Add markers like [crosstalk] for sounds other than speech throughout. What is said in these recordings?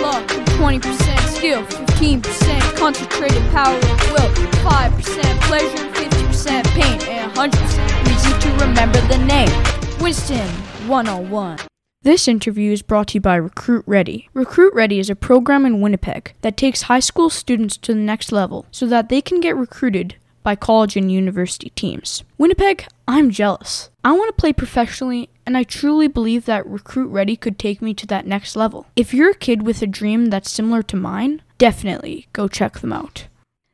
luck, 20% skill, 15% concentrated power of will, 5% pleasure, 50% pain, and 100% reason to remember the name. Winston 101. This interview is brought to you by Recruit Ready. Recruit Ready is a program in Winnipeg that takes high school students to the next level so that they can get recruited by college and university teams. Winnipeg, I'm jealous. I want to play professionally, and I truly believe that Recruit Ready could take me to that next level. If you're a kid with a dream that's similar to mine, definitely go check them out.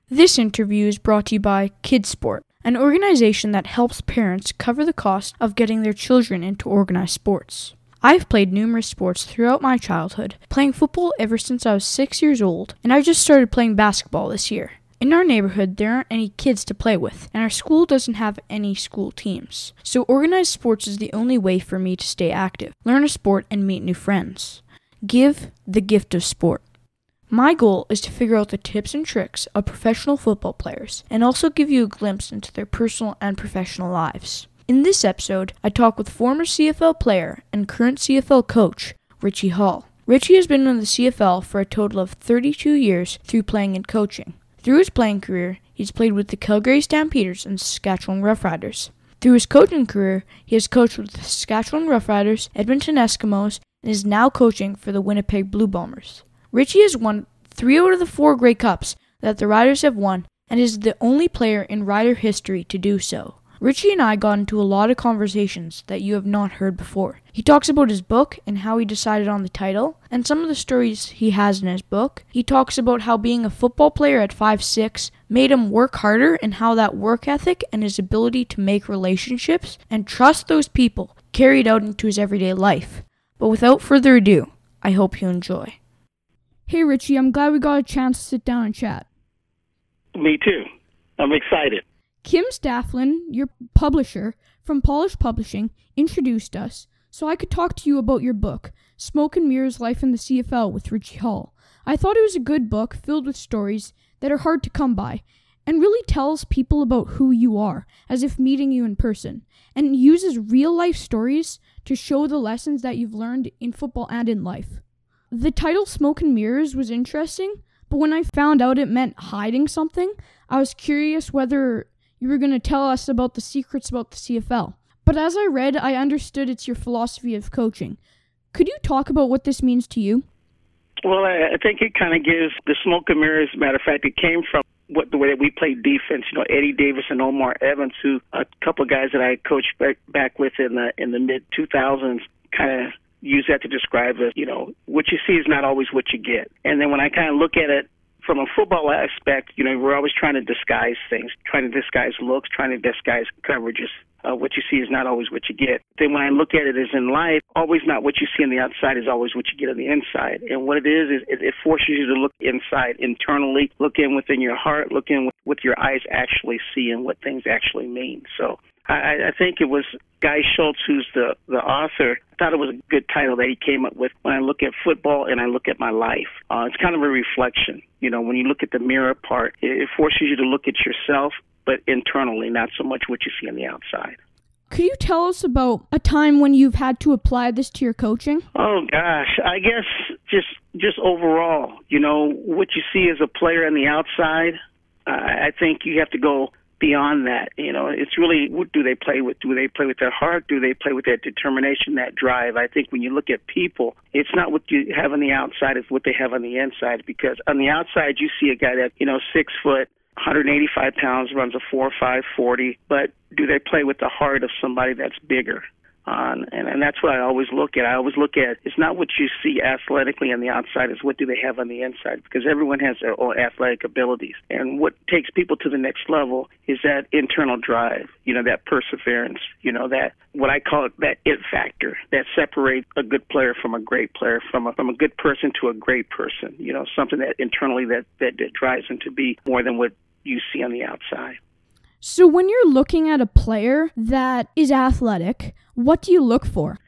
This interview is brought to you by KidSport, an organization that helps parents cover the cost of getting their children into organized sports. I've played numerous sports throughout my childhood, playing football ever since I was six years old, and I just started playing basketball this year. In our neighborhood, there aren't any kids to play with, and our school doesn't have any school teams. So, organized sports is the only way for me to stay active, learn a sport, and meet new friends. Give the gift of sport. My goal is to figure out the tips and tricks of professional football players and also give you a glimpse into their personal and professional lives. In this episode, I talk with former CFL player and current CFL coach, Richie Hall. Richie has been in the CFL for a total of 32 years through playing and coaching. Through his playing career, he's played with the Calgary Stampeders and Saskatchewan Roughriders. Through his coaching career, he has coached with the Saskatchewan Roughriders, Edmonton Eskimos, and is now coaching for the Winnipeg Blue Bombers. Richie has won three out of the four Grey Cups that the Riders have won and is the only player in Rider history to do so. Richie and I got into a lot of conversations that you have not heard before. He talks about his book and how he decided on the title, and some of the stories he has in his book. He talks about how being a football player at 5'6 made him work harder and how that work ethic and his ability to make relationships and trust those people carried out into his everyday life. But without further ado, I hope you enjoy. Hey Richie, I'm glad we got a chance to sit down and chat. Me too. I'm excited. Kim Staflund, your publisher from Polished Publishing, introduced us so I could talk to you about your book, Smoke and Mirrors Life in the CFL with Richie Hall. I thought it was a good book filled with stories that are hard to come by and really tells people about who you are as if meeting you in person and uses real life stories to show the lessons that you've learned in football and in life. The title Smoke and Mirrors was interesting, but when I found out it meant hiding something, I was curious whether you were going to tell us about the secrets about the CFL. But as I read, I understood it's your philosophy of coaching. Could you talk about what this means to you? Well, I, think it kind of gives the smoke and mirrors. Matter of fact, it came from what the way that we played defense. You know, Eddie Davis and Omar Evans, who a couple of guys that I coached back back with in the in the mid 2000s, kind of use that to describe it. You know, what you see is not always what you get. And then when I kind of look at it from a football aspect, you know, we're always trying to disguise things, trying to disguise looks, trying to disguise coverages. Uh, what you see is not always what you get. Then when I look at it as in life, always not what you see on the outside is always what you get on the inside. And what it is is it, it forces you to look inside internally, look in within your heart, look in with, with your eyes actually see and what things actually mean. So I, I think it was Guy Schultz, who's the the author. I thought it was a good title that he came up with. When I look at football and I look at my life, uh, it's kind of a reflection. You know, when you look at the mirror part, it, it forces you to look at yourself, but internally, not so much what you see on the outside. Could you tell us about a time when you've had to apply this to your coaching? Oh gosh, I guess just just overall, you know, what you see as a player on the outside, uh, I think you have to go beyond that. You know, it's really what do they play with? Do they play with their heart? Do they play with that determination, that drive? I think when you look at people, it's not what you have on the outside, it's what they have on the inside. Because on the outside, you see a guy that you know six foot. 185 pounds, runs a 4 5 40, but do they play with the heart of somebody that's bigger? On and and that's what I always look at. I always look at it's not what you see athletically on the outside, it's what do they have on the inside because everyone has their own athletic abilities. And what takes people to the next level is that internal drive, you know, that perseverance, you know, that what I call it that it factor that separates a good player from a great player, from a from a good person to a great person, you know, something that internally that that, that drives them to be more than what you see on the outside. So, when you're looking at a player that is athletic, what do you look for?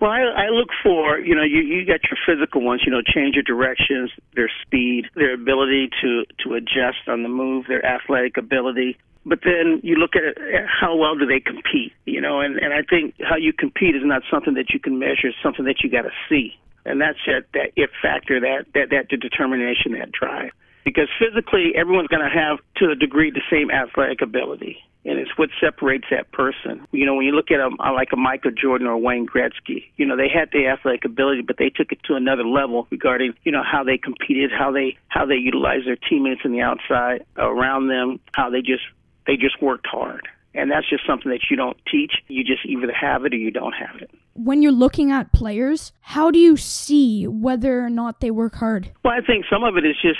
Well, I, I look for, you know, you, you got your physical ones, you know, change of directions, their speed, their ability to, to adjust on the move, their athletic ability. But then you look at it, how well do they compete, you know, and, and I think how you compete is not something that you can measure, it's something that you got to see. And that's that, that it factor, that, that, that determination, that drive. Because physically, everyone's going to have, to a degree, the same athletic ability and it's what separates that person. You know, when you look at a, uh, like a Michael Jordan or Wayne Gretzky, you know, they had the athletic ability, but they took it to another level regarding, you know, how they competed, how they how they utilized their teammates in the outside around them, how they just they just worked hard. And that's just something that you don't teach. You just either have it or you don't have it. When you're looking at players, how do you see whether or not they work hard? Well, I think some of it is just,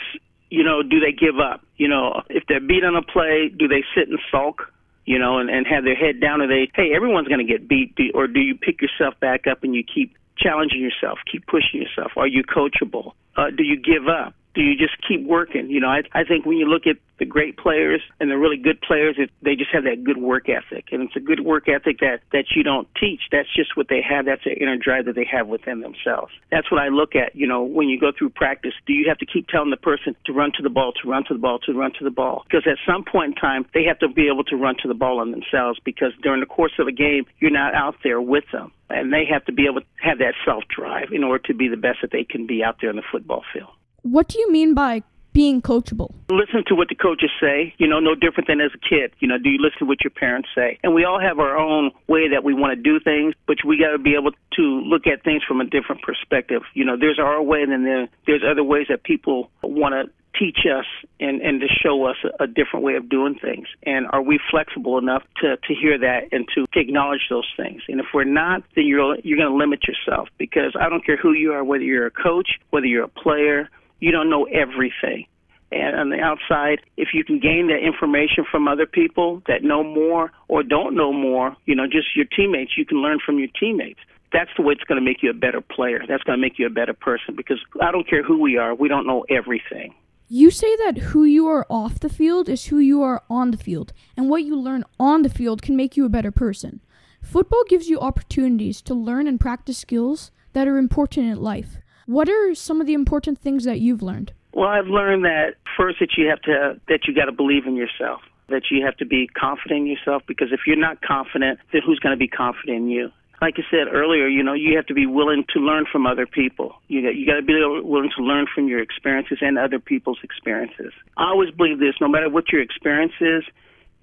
you know, do they give up? You know, if they're beat on a play, do they sit and sulk? you know, and, and have their head down, or they, hey, everyone's going to get beat, do, or do you pick yourself back up and you keep challenging yourself, keep pushing yourself? Are you coachable? Uh, do you give up? Do you just keep working? You know, I, I think when you look at the great players and the really good players, it, they just have that good work ethic, and it's a good work ethic that that you don't teach. That's just what they have. That's the inner drive that they have within themselves. That's what I look at. You know, when you go through practice, do you have to keep telling the person to run to the ball, to run to the ball, to run to the ball? Because at some point in time, they have to be able to run to the ball on themselves. Because during the course of a game, you're not out there with them and they have to be able to have that self drive in order to be the best that they can be out there on the football field. What do you mean by being coachable? Listen to what the coaches say, you know, no different than as a kid. You know, do you listen to what your parents say? And we all have our own way that we want to do things, but we got to be able to look at things from a different perspective. You know, there's our way, and then there, there's other ways that people want to teach us and, and to show us a, a different way of doing things? And are we flexible enough to, to hear that and to acknowledge those things? And if we're not, then you're, you're going to limit yourself because I don't care who you are, whether you're a coach, whether you're a player, you don't know everything. And on the outside, if you can gain that information from other people that know more or don't know more, you know, just your teammates, you can learn from your teammates. That's the way it's going to make you a better player. That's going to make you a better person because I don't care who we are, we don't know everything. You say that who you are off the field is who you are on the field, and what you learn on the field can make you a better person. Football gives you opportunities to learn and practice skills that are important in life. What are some of the important things that you've learned? Well, I've learned that first that you have to that you got to believe in yourself. That you have to be confident in yourself because if you're not confident, then who's going to be confident in you? Like I said earlier, you know, you have to be willing to learn from other people. You got you got to be willing to learn from your experiences and other people's experiences. I always believe this: no matter what your experience is,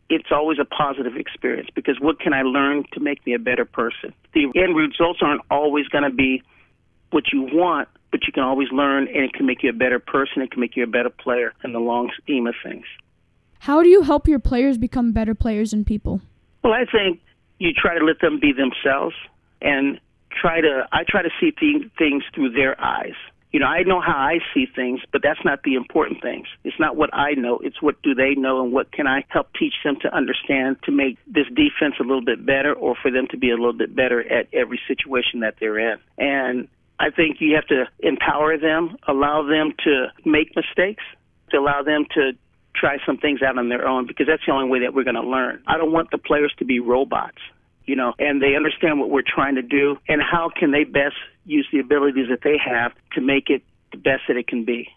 it's always a positive experience because what can I learn to make me a better person? The end results aren't always going to be what you want, but you can always learn, and it can make you a better person. It can make you a better player in the long scheme of things. How do you help your players become better players and people? Well, I think you try to let them be themselves, and try to. I try to see th- things through their eyes. You know, I know how I see things, but that's not the important things. It's not what I know. It's what do they know and what can I help teach them to understand to make this defense a little bit better or for them to be a little bit better at every situation that they're in. And I think you have to empower them, allow them to make mistakes, to allow them to try some things out on their own because that's the only way that we're going to learn. I don't want the players to be robots, you know, and they understand what we're trying to do and how can they best use the abilities that they have to make it the best that it can be.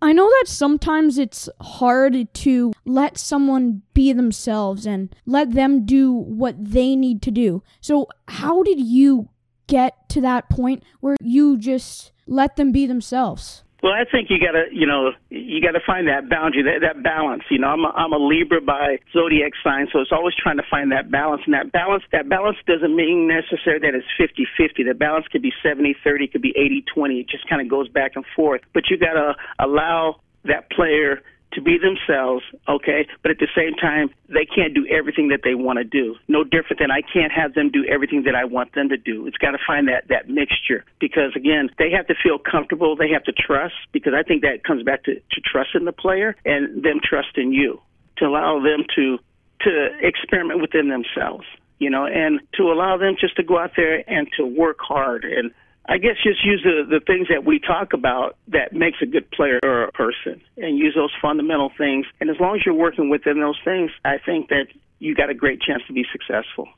I know that sometimes it's hard to let someone be themselves and let them do what they need to do. So, how did you get to that point where you just let them be themselves? Well, I think you gotta, you know, you gotta find that boundary, that, that balance. You know, I'm a, I'm a Libra by zodiac sign, so it's always trying to find that balance. And that balance, that balance doesn't mean necessarily that it's 50-50. The balance could be 70-30, could be 80-20. It just kind of goes back and forth. But you gotta allow that player to be themselves, okay? But at the same time, they can't do everything that they want to do. No different than I can't have them do everything that I want them to do. It's got to find that that mixture because again, they have to feel comfortable. They have to trust because I think that comes back to to trust in the player and them trusting you to allow them to to experiment within themselves, you know, and to allow them just to go out there and to work hard and I guess just use the, the things that we talk about that makes a good player or a person and use those fundamental things. And as long as you're working within those things, I think that you got a great chance to be successful.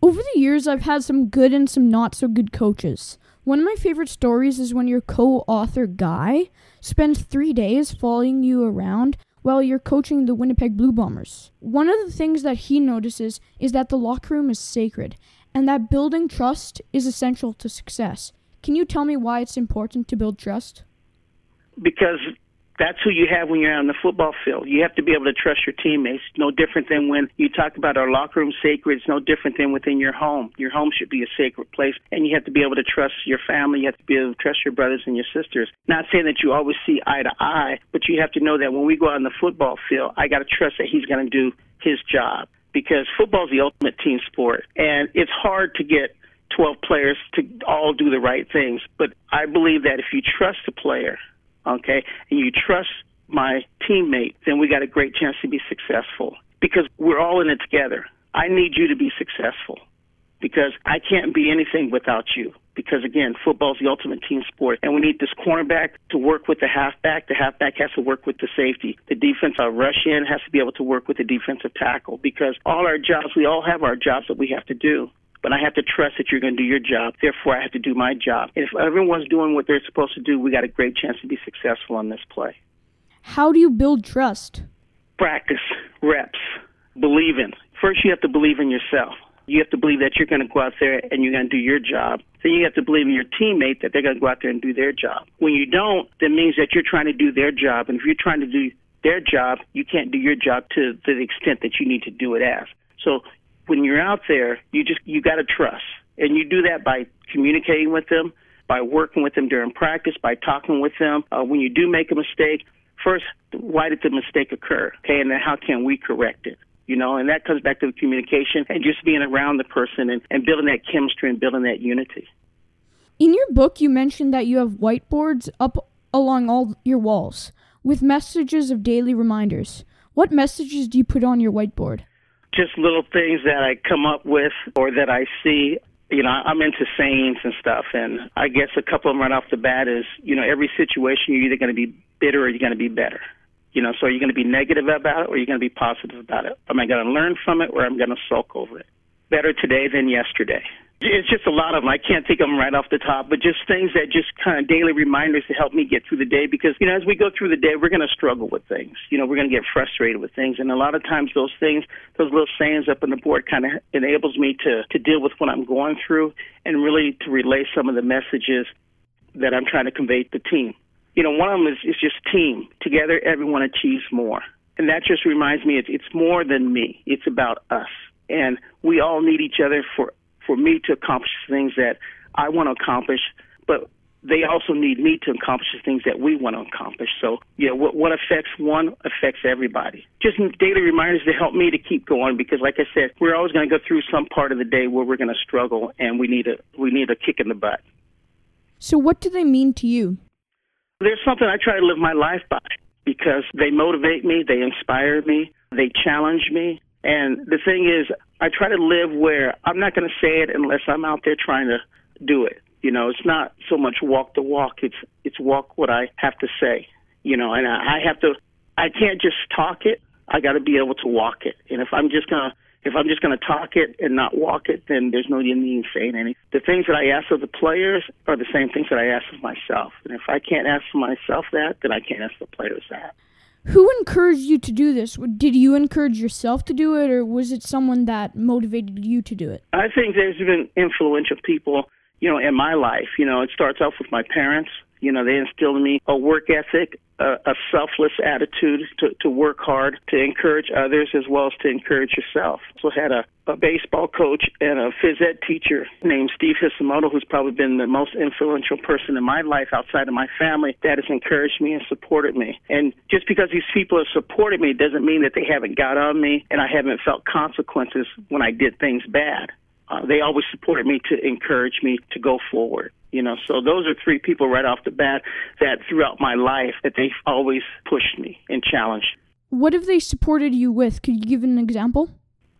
Over the years, I've had some good and some not so good coaches. One of my favorite stories is when your co author, Guy, spends three days following you around while you're coaching the Winnipeg Blue Bombers. One of the things that he notices is that the locker room is sacred and that building trust is essential to success. Can you tell me why it's important to build trust? Because that's who you have when you're on the football field. You have to be able to trust your teammates. No different than when you talk about our locker room sacred. It's no different than within your home. Your home should be a sacred place, and you have to be able to trust your family. You have to be able to trust your brothers and your sisters. Not saying that you always see eye to eye, but you have to know that when we go out on the football field, I got to trust that he's going to do his job because football is the ultimate team sport, and it's hard to get 12 players to all do the right things. But I believe that if you trust a player, okay, and you trust my teammate, then we got a great chance to be successful because we're all in it together. I need you to be successful because I can't be anything without you. Because again, football is the ultimate team sport, and we need this cornerback to work with the halfback. The halfback has to work with the safety. The defense, our rush in, has to be able to work with the defensive tackle. Because all our jobs, we all have our jobs that we have to do but I have to trust that you're going to do your job. Therefore, I have to do my job. And if everyone's doing what they're supposed to do, we got a great chance to be successful on this play. How do you build trust? Practice, reps, believe in. First, you have to believe in yourself. You have to believe that you're going to go out there and you're going to do your job. Then you have to believe in your teammate that they're going to go out there and do their job. When you don't, that means that you're trying to do their job. And if you're trying to do their job, you can't do your job to the extent that you need to do it as. So when you're out there, you just you got to trust, and you do that by communicating with them, by working with them during practice, by talking with them. Uh, when you do make a mistake, first, why did the mistake occur? Okay, and then how can we correct it? You know, and that comes back to the communication and just being around the person and, and building that chemistry and building that unity. In your book, you mentioned that you have whiteboards up along all your walls with messages of daily reminders. What messages do you put on your whiteboard? just little things that I come up with or that I see. You know, I'm into sayings and stuff, and I guess a couple of them right off the bat is, you know, every situation you're either going to be bitter or you're going to be better. You know, so are you going to be negative about it or are you going to be positive about it? Am I going to learn from it or am I going to sulk over it? Better today than yesterday. It's just a lot of them. I can't think of them right off the top, but just things that just kind of daily reminders to help me get through the day. Because you know, as we go through the day, we're going to struggle with things. You know, we're going to get frustrated with things, and a lot of times those things, those little sayings up on the board, kind of enables me to to deal with what I'm going through and really to relay some of the messages that I'm trying to convey to the team. You know, one of them is, is just team. Together, everyone achieves more, and that just reminds me it's, it's more than me. It's about us and we all need each other for for me to accomplish things that I want to accomplish, but they also need me to accomplish the things that we want to accomplish. So, yeah, what, what affects one affects everybody. Just daily reminders to help me to keep going because, like I said, we're always going to go through some part of the day where we're going to struggle and we need a we need a kick in the butt. So, what do they mean to you? There's something I try to live my life by because they motivate me, they inspire me, they challenge me, and the thing is, I try to live where I'm not going to say it unless I'm out there trying to do it. You know, it's not so much walk the walk; it's it's walk what I have to say. You know, and I, I have to. I can't just talk it. I got to be able to walk it. And if I'm just gonna if I'm just going to talk it and not walk it, then there's no need in saying anything. The things that I ask of the players are the same things that I ask of myself. And if I can't ask for myself that, then I can't ask the players that. Who encouraged you to do this? Did you encourage yourself to do it, or was it someone that motivated you to do it? I think there's been influential people, you know, in my life. You know, it starts off with my parents. You know, they instilled in me a work ethic, a, a selfless attitude to, to work hard, to encourage others as well as to encourage yourself. So I had a, a baseball coach and a phys ed teacher named Steve Hisamoto, who's probably been the most influential person in my life outside of my family that has encouraged me and supported me. And just because these people have supported me doesn't mean that they haven't got on me and I haven't felt consequences when I did things bad. Uh, they always supported me to encourage me to go forward. You know, so those are three people right off the bat that throughout my life that they've always pushed me and challenged. What have they supported you with? Could you give an example?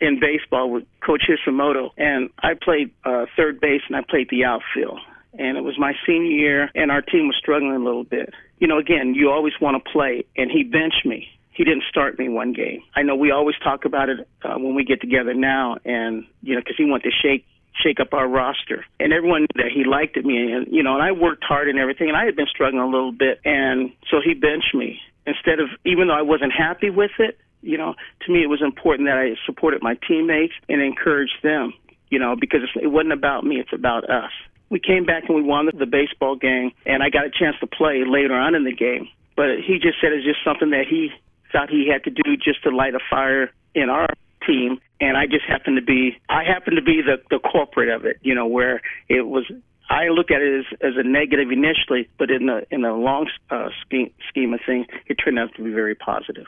In baseball with Coach Hisamoto, and I played uh, third base and I played the outfield. And it was my senior year, and our team was struggling a little bit. You know, again, you always want to play, and he benched me he didn't start me one game. I know we always talk about it uh, when we get together now, and you know, because he wanted to shake shake up our roster. And everyone knew that he liked me, and you know, and I worked hard and everything, and I had been struggling a little bit, and so he benched me instead of even though I wasn't happy with it. You know, to me, it was important that I supported my teammates and encouraged them. You know, because it wasn't about me; it's about us. we came back and we won the baseball game, and I got a chance to play later on in the game. But he just said it's just something that he thought he had to do just to light a fire in our team. And I just happened to be, I happened to be the, the corporate of it, you know, where it was, I look at it as, as a negative initially, but in the, in the long uh, scheme, scheme of things, it turned out to be very positive.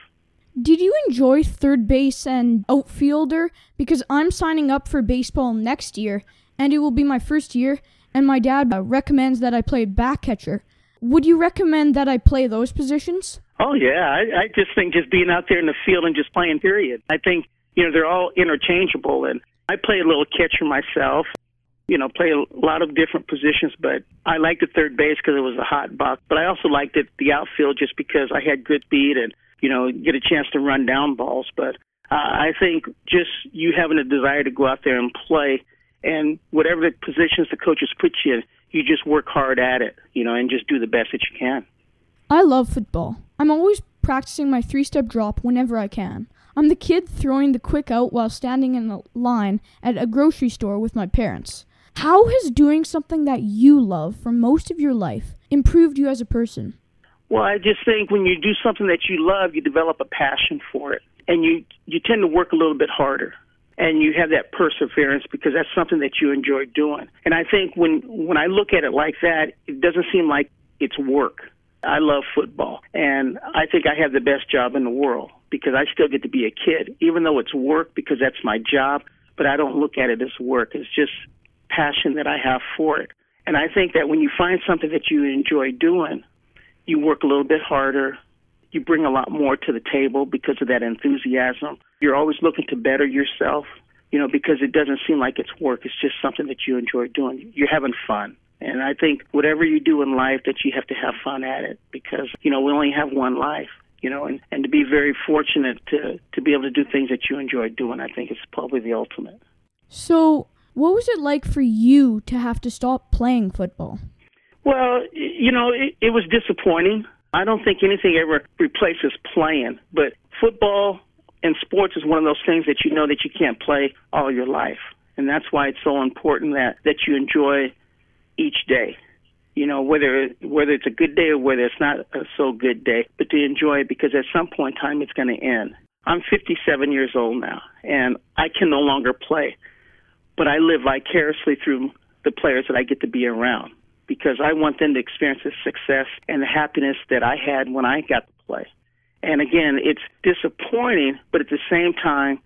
Did you enjoy third base and outfielder? Because I'm signing up for baseball next year, and it will be my first year, and my dad uh, recommends that I play back catcher. Would you recommend that I play those positions? Oh yeah, I, I just think just being out there in the field and just playing. Period. I think you know they're all interchangeable, and I play a little catcher myself. You know, play a lot of different positions, but I liked the third base because it was a hot buck. But I also liked it the outfield just because I had good speed and you know get a chance to run down balls. But uh, I think just you having a desire to go out there and play, and whatever the positions the coaches put you in, you just work hard at it, you know, and just do the best that you can. I love football. I'm always practicing my three step drop whenever I can. I'm the kid throwing the quick out while standing in a line at a grocery store with my parents. How has doing something that you love for most of your life improved you as a person? Well, I just think when you do something that you love, you develop a passion for it, and you you tend to work a little bit harder, and you have that perseverance because that's something that you enjoy doing. And I think when when I look at it like that, it doesn't seem like it's work. I love football, and I think I have the best job in the world because I still get to be a kid, even though it's work because that's my job. But I don't look at it as work. It's just passion that I have for it. And I think that when you find something that you enjoy doing, you work a little bit harder. You bring a lot more to the table because of that enthusiasm. You're always looking to better yourself, you know, because it doesn't seem like it's work. It's just something that you enjoy doing. You're having fun. And I think whatever you do in life that you have to have fun at it because, you know, we only have one life, you know, and, and to be very fortunate to, to be able to do things that you enjoy doing, I think is probably the ultimate. So, what was it like for you to have to stop playing football? Well, you know, it, it was disappointing. I don't think anything ever replaces playing, but football and sports is one of those things that you know that you can't play all your life. And that's why it's so important that, that you enjoy each day. You know, whether whether it's a good day or whether it's not a so good day, but to enjoy it because at some point in time it's going to end. I'm 57 years old now, and I can no longer play, but I live vicariously through the players that I get to be around because I want them to experience the success and the happiness that I had when I got to play. And again, it's disappointing, but at the same time,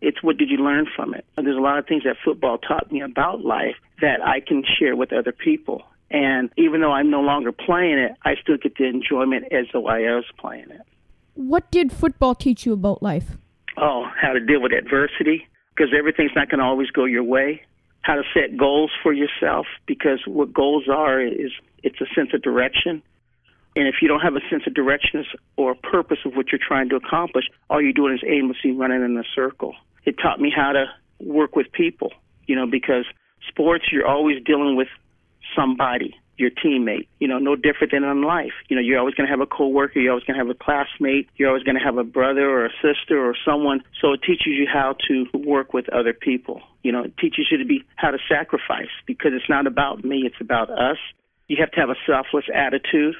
it's what did you learn from it? There's a lot of things that football taught me about life that I can share with other people. And even though I'm no longer playing it, I still get the enjoyment as though I was playing it. What did football teach you about life? Oh, how to deal with adversity, because everything's not going to always go your way. How to set goals for yourself, because what goals are is it's a sense of direction. And if you don't have a sense of direction or purpose of what you're trying to accomplish, all you're doing is aimlessly running in a circle. It taught me how to work with people, you know, because sports, you're always dealing with somebody, your teammate, you know, no different than in life. You know, you're always going to have a coworker, you're always going to have a classmate, you're always going to have a brother or a sister or someone. So it teaches you how to work with other people. You know, it teaches you to be how to sacrifice because it's not about me, it's about us. You have to have a selfless attitude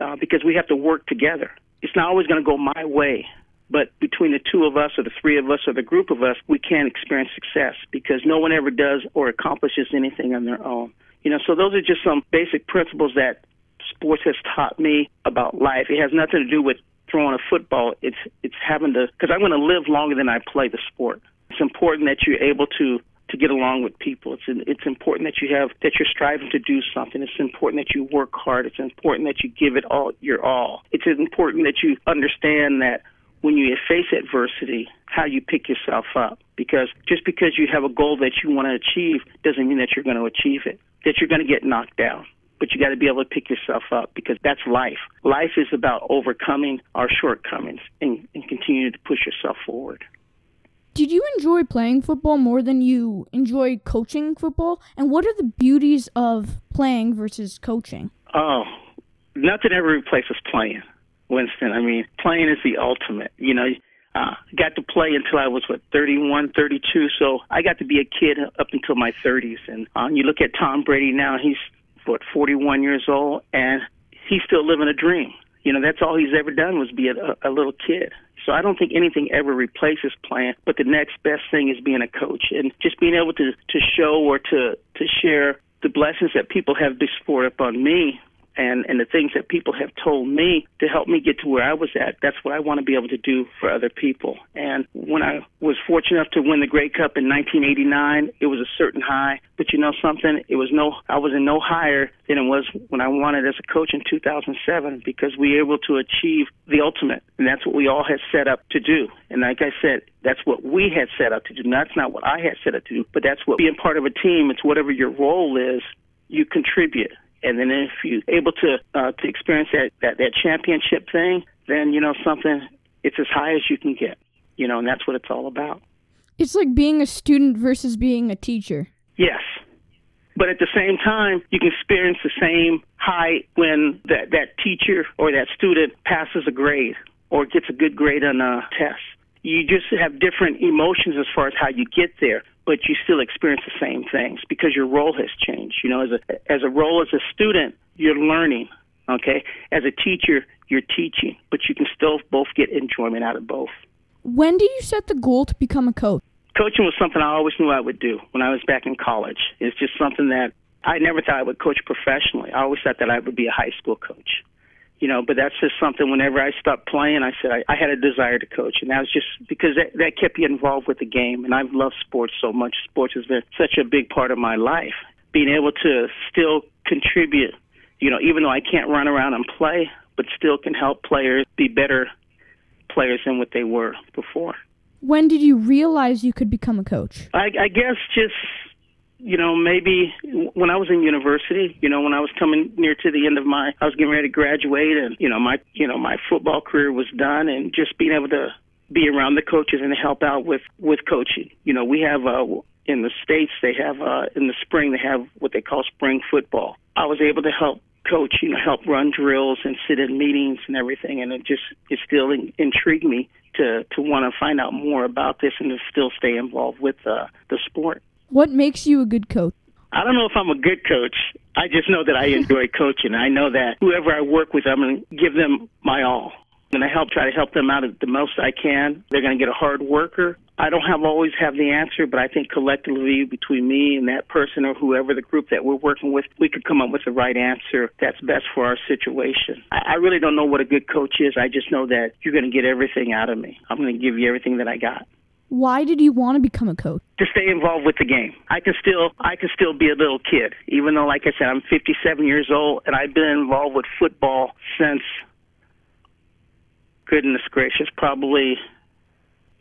uh, because we have to work together. It's not always going to go my way. But between the two of us, or the three of us, or the group of us, we can experience success because no one ever does or accomplishes anything on their own. You know, so those are just some basic principles that sports has taught me about life. It has nothing to do with throwing a football. It's it's having to because I'm going to live longer than I play the sport. It's important that you're able to to get along with people. It's it's important that you have that you're striving to do something. It's important that you work hard. It's important that you give it all your all. It's important that you understand that when you face adversity, how you pick yourself up. Because just because you have a goal that you want to achieve doesn't mean that you're going to achieve it, that you're going to get knocked down. But you got to be able to pick yourself up because that's life. Life is about overcoming our shortcomings and, and continuing to push yourself forward. Did you enjoy playing football more than you enjoy coaching football? And what are the beauties of playing versus coaching? Oh, nothing ever replaces playing. Winston. I mean, playing is the ultimate. You know, uh, got to play until I was what 31, 32. So I got to be a kid up until my 30s. And uh, you look at Tom Brady now; he's what 41 years old, and he's still living a dream. You know, that's all he's ever done was be a, a little kid. So I don't think anything ever replaces playing, but the next best thing is being a coach and just being able to to show or to to share the blessings that people have bestowed upon me and and the things that people have told me to help me get to where I was at. That's what I want to be able to do for other people. And when I was fortunate enough to win the Grey Cup in 1989, it was a certain high. But you know something? It was no. I was in no higher than it was when I wanted as a coach in 2007 because we were able to achieve the ultimate, and that's what we all had set up to do. And like I said, that's what we had set up to do. That's not what I had set up to do, but that's what being part of a team. It's whatever your role is, you contribute and then if you're able to uh, to experience that, that that championship thing, then you know something. It's as high as you can get, you know, and that's what it's all about. It's like being a student versus being a teacher. Yes, but at the same time, you can experience the same high when that that teacher or that student passes a grade or gets a good grade on a test. You just have different emotions as far as how you get there but you still experience the same things because your role has changed. You know, as a as a role as a student, you're learning. Okay, as a teacher, you're teaching, but you can still both get enjoyment out of both. When did you set the goal to become a coach? Coaching was something I always knew I would do when I was back in college. It's just something that I never thought I would coach professionally. I always thought that I would be a high school coach you know, but that's just something whenever I stopped playing, I said I, I had a desire to coach. And that was just because that, that kept you involved with the game. And I've loved sports so much. Sports has been such a big part of my life. Being able to still contribute, you know, even though I can't run around and play, but still can help players be better players than what they were before. When did you realize you could become a coach? I, I guess just you know, maybe when I was in university, you know, when I was coming near to the end of my, I was getting ready to graduate, and you know, my, you know, my football career was done, and just being able to be around the coaches and help out with with coaching. You know, we have uh, in the states they have uh, in the spring they have what they call spring football. I was able to help coach, you know, help run drills and sit in meetings and everything, and it just it still in, intrigued me to to want to find out more about this and to still stay involved with uh, the sport. What makes you a good coach? I don't know if I'm a good coach. I just know that I enjoy [laughs] coaching. I know that whoever I work with, I'm going to give them my all. And I help try to help them out the most I can. They're going to get a hard worker. I don't have always have the answer, but I think collectively between me and that person or whoever the group that we're working with, we could come up with the right answer that's best for our situation. I, I really don't know what a good coach is. I just know that you're going to get everything out of me. I'm going to give you everything that I got. Why did you want to become a coach? To stay involved with the game. I can still I can still be a little kid, even though like I said I'm 57 years old and I've been involved with football since goodness gracious, probably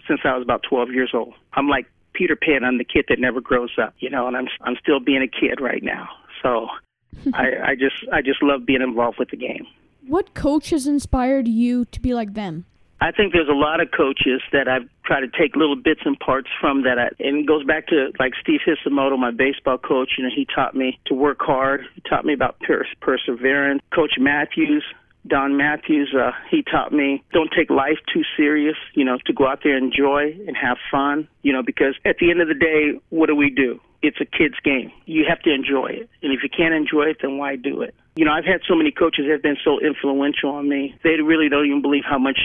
since I was about 12 years old. I'm like Peter Pan. I'm the kid that never grows up, you know, and I'm I'm still being a kid right now. So [laughs] I, I just I just love being involved with the game. What coach has inspired you to be like them? I think there's a lot of coaches that I've tried to take little bits and parts from that. I, and it goes back to like Steve Hisamoto, my baseball coach. You know, he taught me to work hard. He taught me about pers- perseverance. Coach Matthews, Don Matthews, uh, he taught me don't take life too serious, you know, to go out there and enjoy and have fun, you know, because at the end of the day, what do we do? It's a kid's game. You have to enjoy it. And if you can't enjoy it, then why do it? You know, I've had so many coaches that have been so influential on me. They really don't even believe how much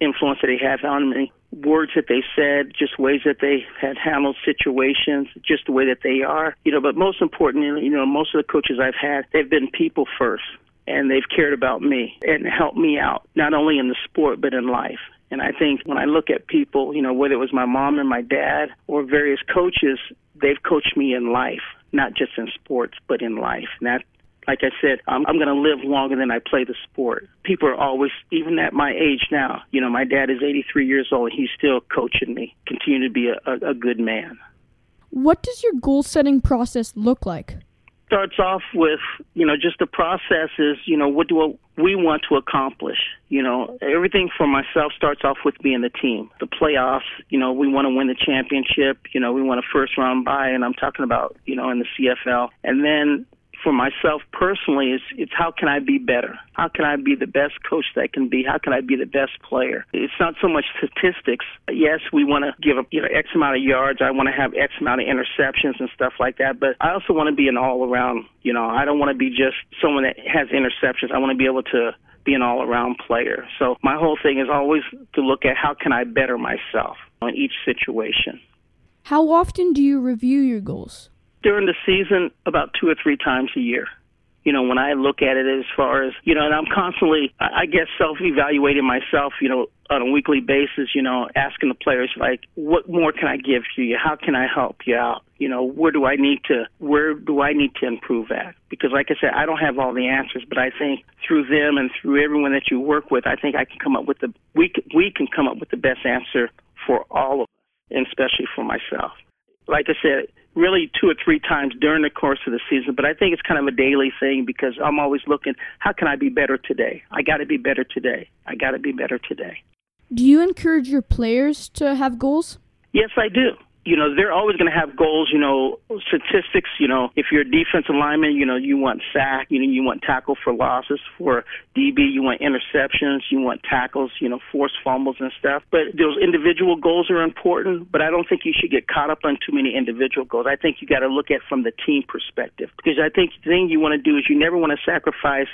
influence that they have on me. Words that they said, just ways that they had handled situations, just the way that they are. You know, but most importantly, you know, most of the coaches I've had, they've been people first and they've cared about me and helped me out, not only in the sport, but in life. And I think when I look at people, you know, whether it was my mom and my dad or various coaches, they've coached me in life, not just in sports, but in life. And that like I said, I'm, I'm going to live longer than I play the sport. People are always, even at my age now, you know, my dad is 83 years old. And he's still coaching me, continue to be a, a, a good man. What does your goal setting process look like? Starts off with, you know, just the process is, you know, what do we want to accomplish? You know, everything for myself starts off with being the team. The playoffs, you know, we want to win the championship. You know, we want a first round bye, and I'm talking about, you know, in the CFL. And then for myself personally, it's, it's how can I be better? How can I be the best coach that can be? How can I be the best player? It's not so much statistics. Yes, we want to give you know X amount of yards. I want to have X amount of interceptions and stuff like that. But I also want to be an all around. You know, I don't want to be just someone that has interceptions. I want to be able to be an all around player. So my whole thing is always to look at how can I better myself on each situation. How often do you review your goals? During the season, about two or three times a year you know, when I look at it as far as, you know, and I'm constantly, I guess, self evaluating myself, you know, on a weekly basis, you know, asking the players, like, what more can I give to you? How can I help you out? You know, where do I need to, where do I need to improve at? Because, like I said, I don't have all the answers, but I think through them and through everyone that you work with, I think I can come up with the, we, we can come up with the best answer for all of us, and especially for myself. Like I said, really two or three times during the course of the season, but I think it's kind of a daily thing because I'm always looking, how can I be better today? I got to be better today. I got to be better today. Do you encourage your players to have goals? Yes, I do you know, they're always going to have goals, you know, statistics, you know, if you're a defensive lineman, you know, you want sack, you know, you want tackle for losses. For DB, you want interceptions, you want tackles, you know, forced fumbles and stuff. But those individual goals are important, but I don't think you should get caught up on too many individual goals. I think you got to look at from the team perspective because I think the thing you want to do is you never want to sacrifice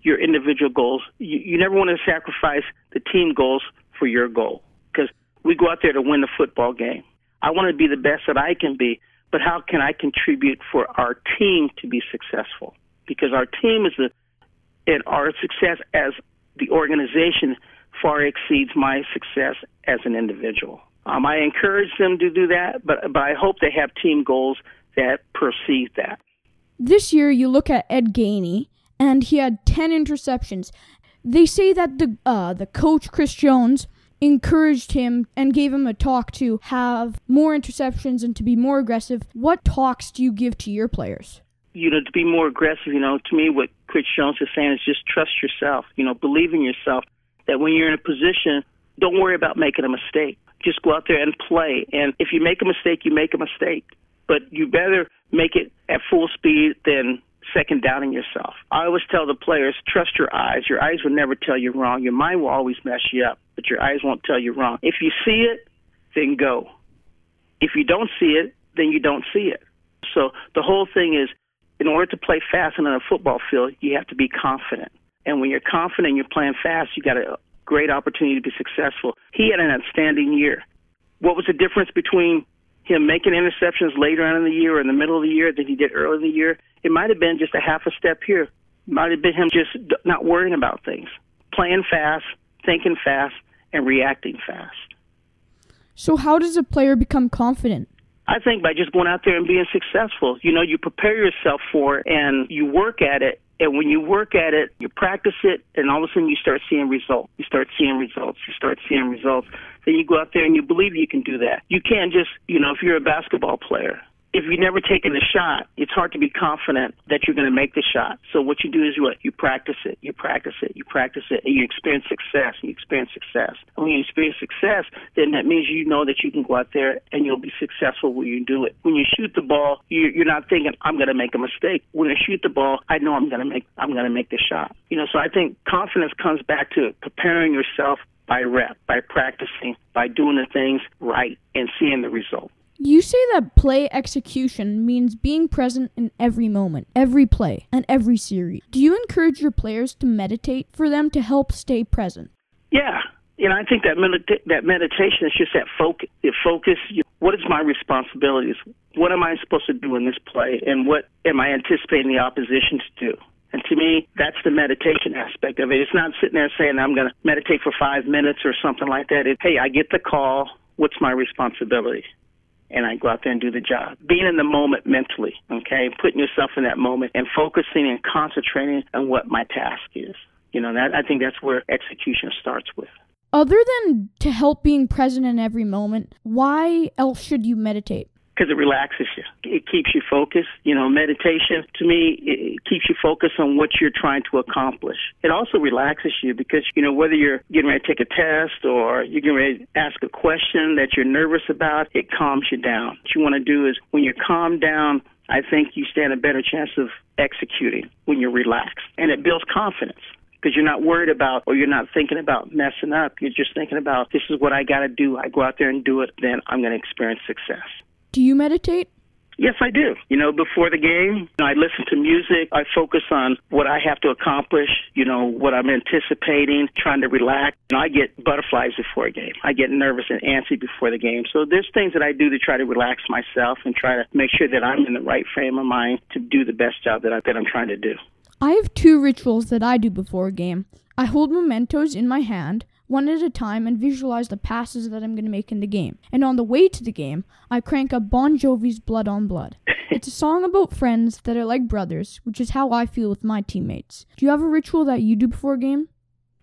your individual goals. You, you never want to sacrifice the team goals for your goal because we go out there to win the football game I want to be the best that I can be, but how can I contribute for our team to be successful? Because our team is the, and our success as the organization far exceeds my success as an individual. Um, I encourage them to do that, but but I hope they have team goals that perceive that. This year, you look at Ed Gainey, and he had ten interceptions. They say that the uh, the coach Chris Jones encouraged him and gave him a talk to have more interceptions and to be more aggressive. What talks do you give to your players? You know, to be more aggressive, you know, to me, what Chris Jones is saying is just trust yourself, you know, believe in yourself that when you're in a position, don't worry about making a mistake. Just go out there and play. And if you make a mistake, you make a mistake. But you better make it at full speed than second doubting yourself. I always tell the players, trust your eyes. Your eyes will never tell you wrong. Your mind will always mess you up, but your eyes won't tell you wrong. If you see it, then go. If you don't see it, then you don't see it. So the whole thing is, in order to play fast on a football field, you have to be confident. And when you're confident, and you're playing fast, you got a great opportunity to be successful. He had an outstanding year. What was the difference between him making interceptions later on in the year or in the middle of the year than he did early in the year? It might have been just a half a step here. Might have been him just not worrying about things, playing fast, thinking fast, and reacting fast. So, how does a player become confident? I think by just going out there and being successful. You know, you prepare yourself for it and you work at it. And when you work at it, you practice it, and all of a sudden you start seeing results. You start seeing results. You start seeing results. Then you go out there and you believe you can do that. You can't just, you know, if you're a basketball player, if you've never taken a shot, it's hard to be confident that you're going to make the shot. So what you do is what you practice it, you practice it, you practice it, and you experience success. And you experience success. And when you experience success, then that means you know that you can go out there and you'll be successful when you do it. When you shoot the ball, you're not thinking I'm going to make a mistake. When I shoot the ball, I know I'm going to make I'm going to make the shot. You know, so I think confidence comes back to preparing yourself by rep, by practicing, by doing the things right and seeing the result. You say that play execution means being present in every moment, every play, and every series. Do you encourage your players to meditate for them to help stay present? Yeah. You know, I think that medita- that meditation is just that focus. Focus. You what is my responsibilities? What am I supposed to do in this play? And what am I anticipating the opposition to do? And to me, that's the meditation aspect of it. It's not sitting there saying I'm going to meditate for five minutes or something like that. It's, hey, I get the call. What's my responsibility? and I go out there and do the job. Being in the moment mentally, okay, putting yourself in that moment and focusing and concentrating on what my task is. You know, that I think that's where execution starts with. Other than to help being present in every moment, why else should you meditate? Because it relaxes you. It keeps you focused. You know, meditation to me it keeps you focused on what you're trying to accomplish. It also relaxes you because you know whether you're getting ready to take a test or you're getting ready to ask a question that you're nervous about, it calms you down. What you want to do is when you're calmed down, I think you stand a better chance of executing when you're relaxed. And it builds confidence because you're not worried about or you're not thinking about messing up. You're just thinking about this is what I got to do. I go out there and do it, then I'm going to experience success. Do you meditate? Yes, I do. You know, before the game, I listen to music. I focus on what I have to accomplish, you know, what I'm anticipating, trying to relax. You know, I get butterflies before a game. I get nervous and antsy before the game. So there's things that I do to try to relax myself and try to make sure that I'm in the right frame of mind to do the best job that, I, that I'm trying to do. I have two rituals that I do before a game. I hold mementos in my hand, one at a time, and visualize the passes that I'm going to make in the game. And on the way to the game, I crank up Bon Jovi's Blood on Blood. [laughs] it's a song about friends that are like brothers, which is how I feel with my teammates. Do you have a ritual that you do before a game?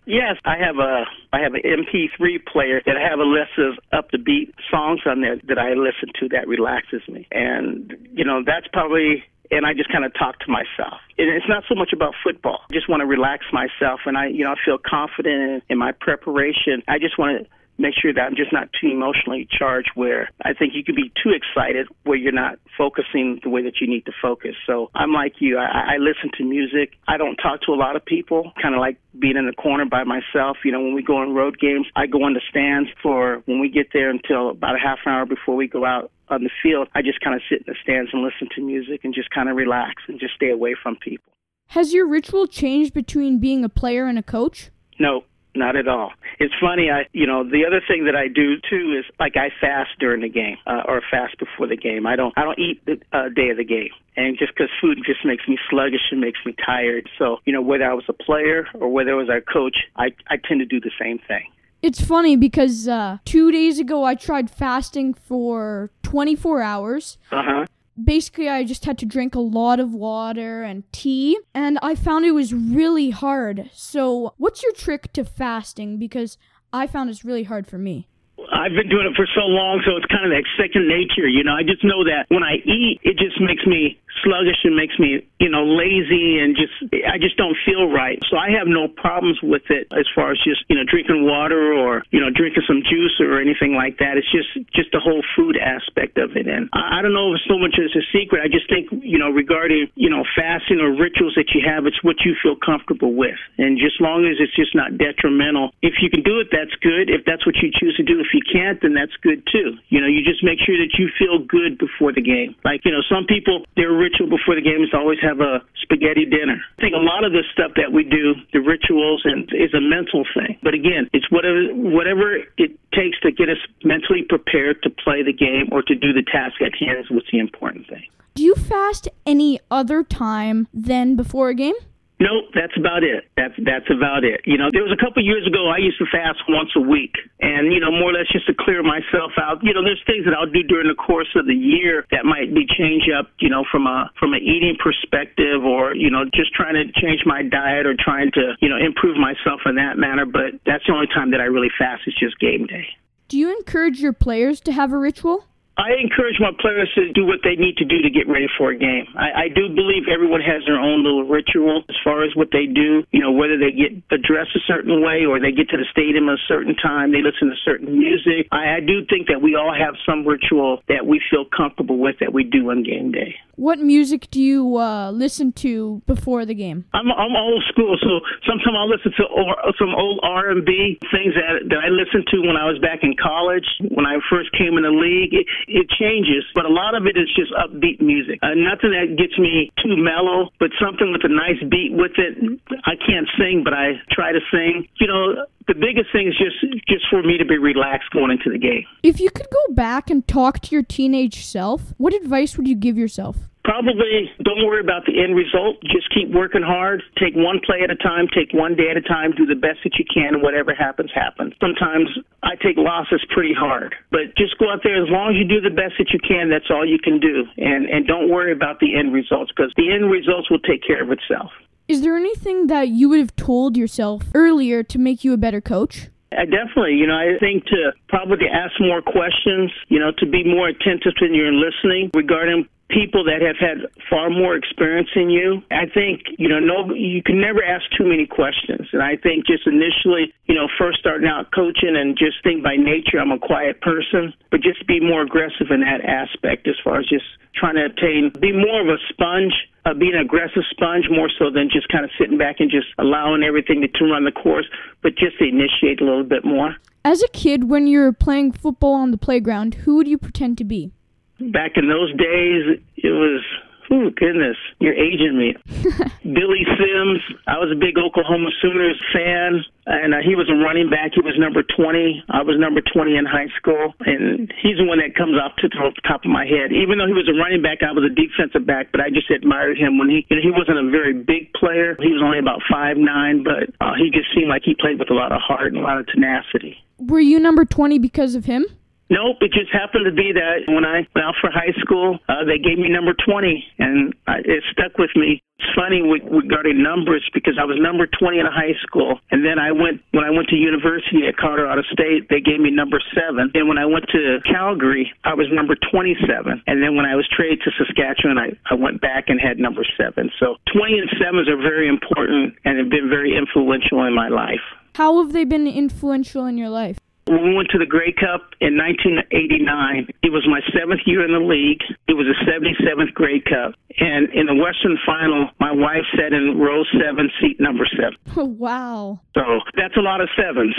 Yes, I have a I have an MP3 player that I have a list of up the beat songs on there that I listen to that relaxes me, and you know that's probably and I just kind of talk to myself. And it's not so much about football. I just want to relax myself, and I, you know, I feel confident in, in my preparation. I just want to make sure that I'm just not too emotionally charged where I think you can be too excited where you're not focusing the way that you need to focus. So I'm like you. I, I listen to music. I don't talk to a lot of people, kind of like being in the corner by myself. You know, when we go on road games, I go in the stands for when we get there until about a half an hour before we go out on the field, I just kind of sit in the stands and listen to music and just kind of relax and just stay away from people. Has your ritual changed between being a player and a coach? No, not at all. It's funny. I, you know, the other thing that I do too is like I fast during the game uh, or fast before the game. I don't, I don't eat the uh, day of the game, and just because food just makes me sluggish and makes me tired. So, you know, whether I was a player or whether I was a coach, I, I tend to do the same thing. It's funny because uh, two days ago I tried fasting for 24 hours. Uh huh. Basically, I just had to drink a lot of water and tea, and I found it was really hard. So, what's your trick to fasting? Because I found it's really hard for me. I've been doing it for so long, so it's kind of like second nature. You know, I just know that when I eat, it just makes me sluggish and makes me, you know, lazy and just I just don't feel right. So I have no problems with it as far as just you know drinking water or you know drinking some juice or anything like that. It's just just the whole food aspect of it. And I, don't know if so much is a secret. I just think you know regarding you know fasting or rituals that you have, it's what you feel comfortable with, and just long as it's just not detrimental. If you can do it, that's good. If that's what you choose to do, if you can't, then that's good too. You know, you just make sure that you feel good before the game. Like you know, some people their ritual before the game is always have a spaghetti dinner. I think a lot of the stuff that we do, the rituals, and is a mental thing. But again, it's whatever whatever it takes to get us mentally prepared to play the game or to do the task at hand is what's the important thing. Do you fast any other time than before a game? Nope, that's about it. That's that's about it. You know, there was a couple years ago I used to fast once a week, and you know, more or less just to clear myself out. You know, there's things that I'll do during the course of the year that might be change up. You know, from a from an eating perspective, or you know, just trying to change my diet or trying to you know improve myself in that manner. But that's the only time that I really fast is just game day. Do you encourage your players to have a ritual? I encourage my players to do what they need to do to get ready for a game. I, I do believe everyone has their own little ritual as far as what they do. You know, whether they get dressed a certain way or they get to the stadium at a certain time, they listen to certain music. I, I do think that we all have some ritual that we feel comfortable with that we do on game day. What music do you uh, listen to before the game? I'm I'm old school, so sometimes I'll listen to or, some old R&B things that that I listened to when I was back in college. When I first came in the league, it, it changes, but a lot of it is just upbeat music. Uh, nothing that gets me too mellow, but something with a nice beat with it. I can't sing, but I try to sing. You know, the biggest thing is just just for me to be relaxed going into the game. If you could go back and talk to your teenage self, what advice would you give yourself? Probably don't worry about the end result. Just keep working hard. Take one play at a time. Take one day at a time. Do the best that you can. And whatever happens, happens. Sometimes I take losses pretty hard, but just go out there. As long as you do the best that you can, that's all you can do. And and don't worry about the end results because the end results will take care of itself. Is there anything that you would have told yourself earlier to make you a better coach? I definitely, you know, I think to probably ask more questions, you know, to be more attentive when you're listening regarding people that have had far more experience than you. I think, you know, no, you can never ask too many questions. And I think just initially, you know, first starting out coaching and just think by nature I'm a quiet person, but just be more aggressive in that aspect as far as just trying to obtain, be more of a sponge, uh, be an aggressive sponge more so than just kind of sitting back and just allowing everything to, to run the course, but just to initiate a little bit more. As a kid, when you're playing football on the playground, who would you pretend to be? Back in those days, it was Oh goodness, you're aging me. [laughs] Billy Sims. I was a big Oklahoma Sooners fan, and uh, he was a running back. He was number 20. I was number 20 in high school, and he's the one that comes off to the top of my head. Even though he was a running back, I was a defensive back, but I just admired him when he. You know, he wasn't a very big player. He was only about five nine, but uh, he just seemed like he played with a lot of heart and a lot of tenacity. Were you number 20 because of him? Nope, it just happened to be that when I went out for high school, uh, they gave me number 20, and I, it stuck with me. It's funny with, regarding numbers because I was number 20 in high school, and then I went when I went to university at Colorado State, they gave me number seven. And when I went to Calgary, I was number 27, and then when I was traded to Saskatchewan, I, I went back and had number seven. So 20 and sevens are very important and have been very influential in my life. How have they been influential in your life? When we went to the Grey Cup in 1989, it was my seventh year in the league. It was the 77th Grey Cup. And in the Western Final, my wife sat in row seven, seat number seven. Oh, [laughs] wow. So that's a lot of sevens.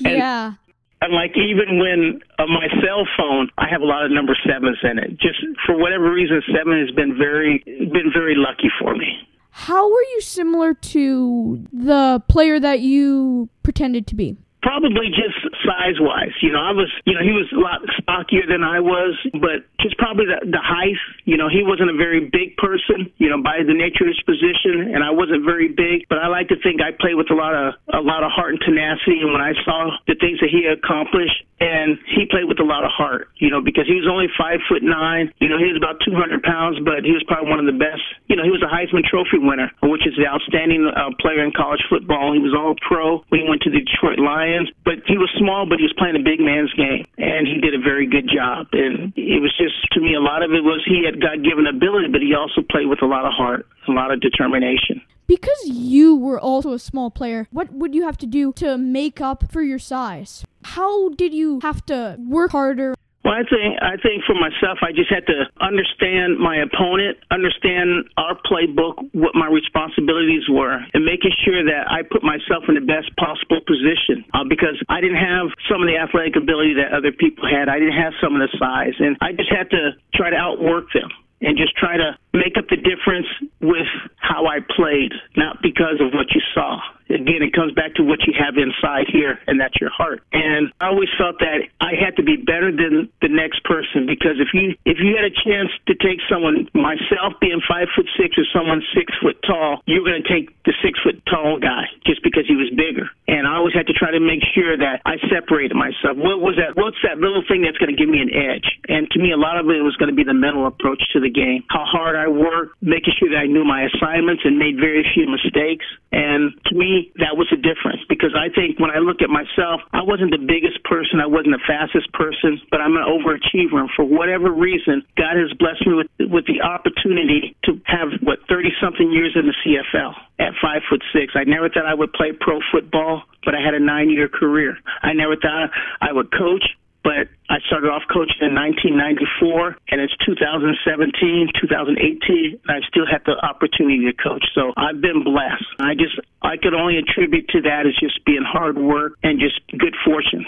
[laughs] yeah. And like even when on my cell phone, I have a lot of number sevens in it. Just for whatever reason, seven has been very been very lucky for me. How were you similar to the player that you pretended to be? Probably just size wise. You know, I was, you know, he was a lot stockier than I was, but just probably the, the height. You know, he wasn't a very big person, you know, by the nature of his position, and I wasn't very big, but I like to think I played with a lot of, a lot of heart and tenacity. And when I saw the things that he accomplished, and he played with a lot of heart, you know, because he was only five foot nine. You know, he was about 200 pounds, but he was probably one of the best. You know, he was a Heisman Trophy winner, which is the outstanding uh, player in college football. He was all pro when he went to the Detroit Lions Lions, but he was small, but he was playing a big man's game, and he did a very good job. And it was just to me, a lot of it was he had God given ability, but he also played with a lot of heart, a lot of determination. Because you were also a small player, what would you have to do to make up for your size? How did you have to work harder? Well, I think I think for myself, I just had to understand my opponent, understand our playbook, what my responsibilities were, and making sure that I put myself in the best possible position. Uh, because I didn't have some of the athletic ability that other people had, I didn't have some of the size, and I just had to try to outwork them and just try to make up the difference with how I played, not because of what you saw again, it comes back to what you have inside here, and that's your heart. And I always felt that I had to be better than the next person because if you if you had a chance to take someone, myself being five foot six or someone six foot tall, you're going to take the six foot tall guy just because he was bigger. And I always had to try to make sure that I separated myself. What was that? What's that little thing that's going to give me an edge? And to me, a lot of it was going to be the mental approach to the game, how hard I worked, making sure that I knew my assignments and made very few mistakes. And to me, that was the difference because I think when I look at myself, I wasn't the biggest person, I wasn't the fastest person, but I'm an overachiever. And for whatever reason, God has blessed me with with the opportunity to have what 30 something years in the CFL at five foot six. I never thought I would play pro football, but I had a nine year career. I never thought I would coach but I started off coaching in 1994, and it's 2017, 2018, and I still have the opportunity to coach. So I've been blessed. I just, I could only attribute to that as just being hard work and just good fortunes.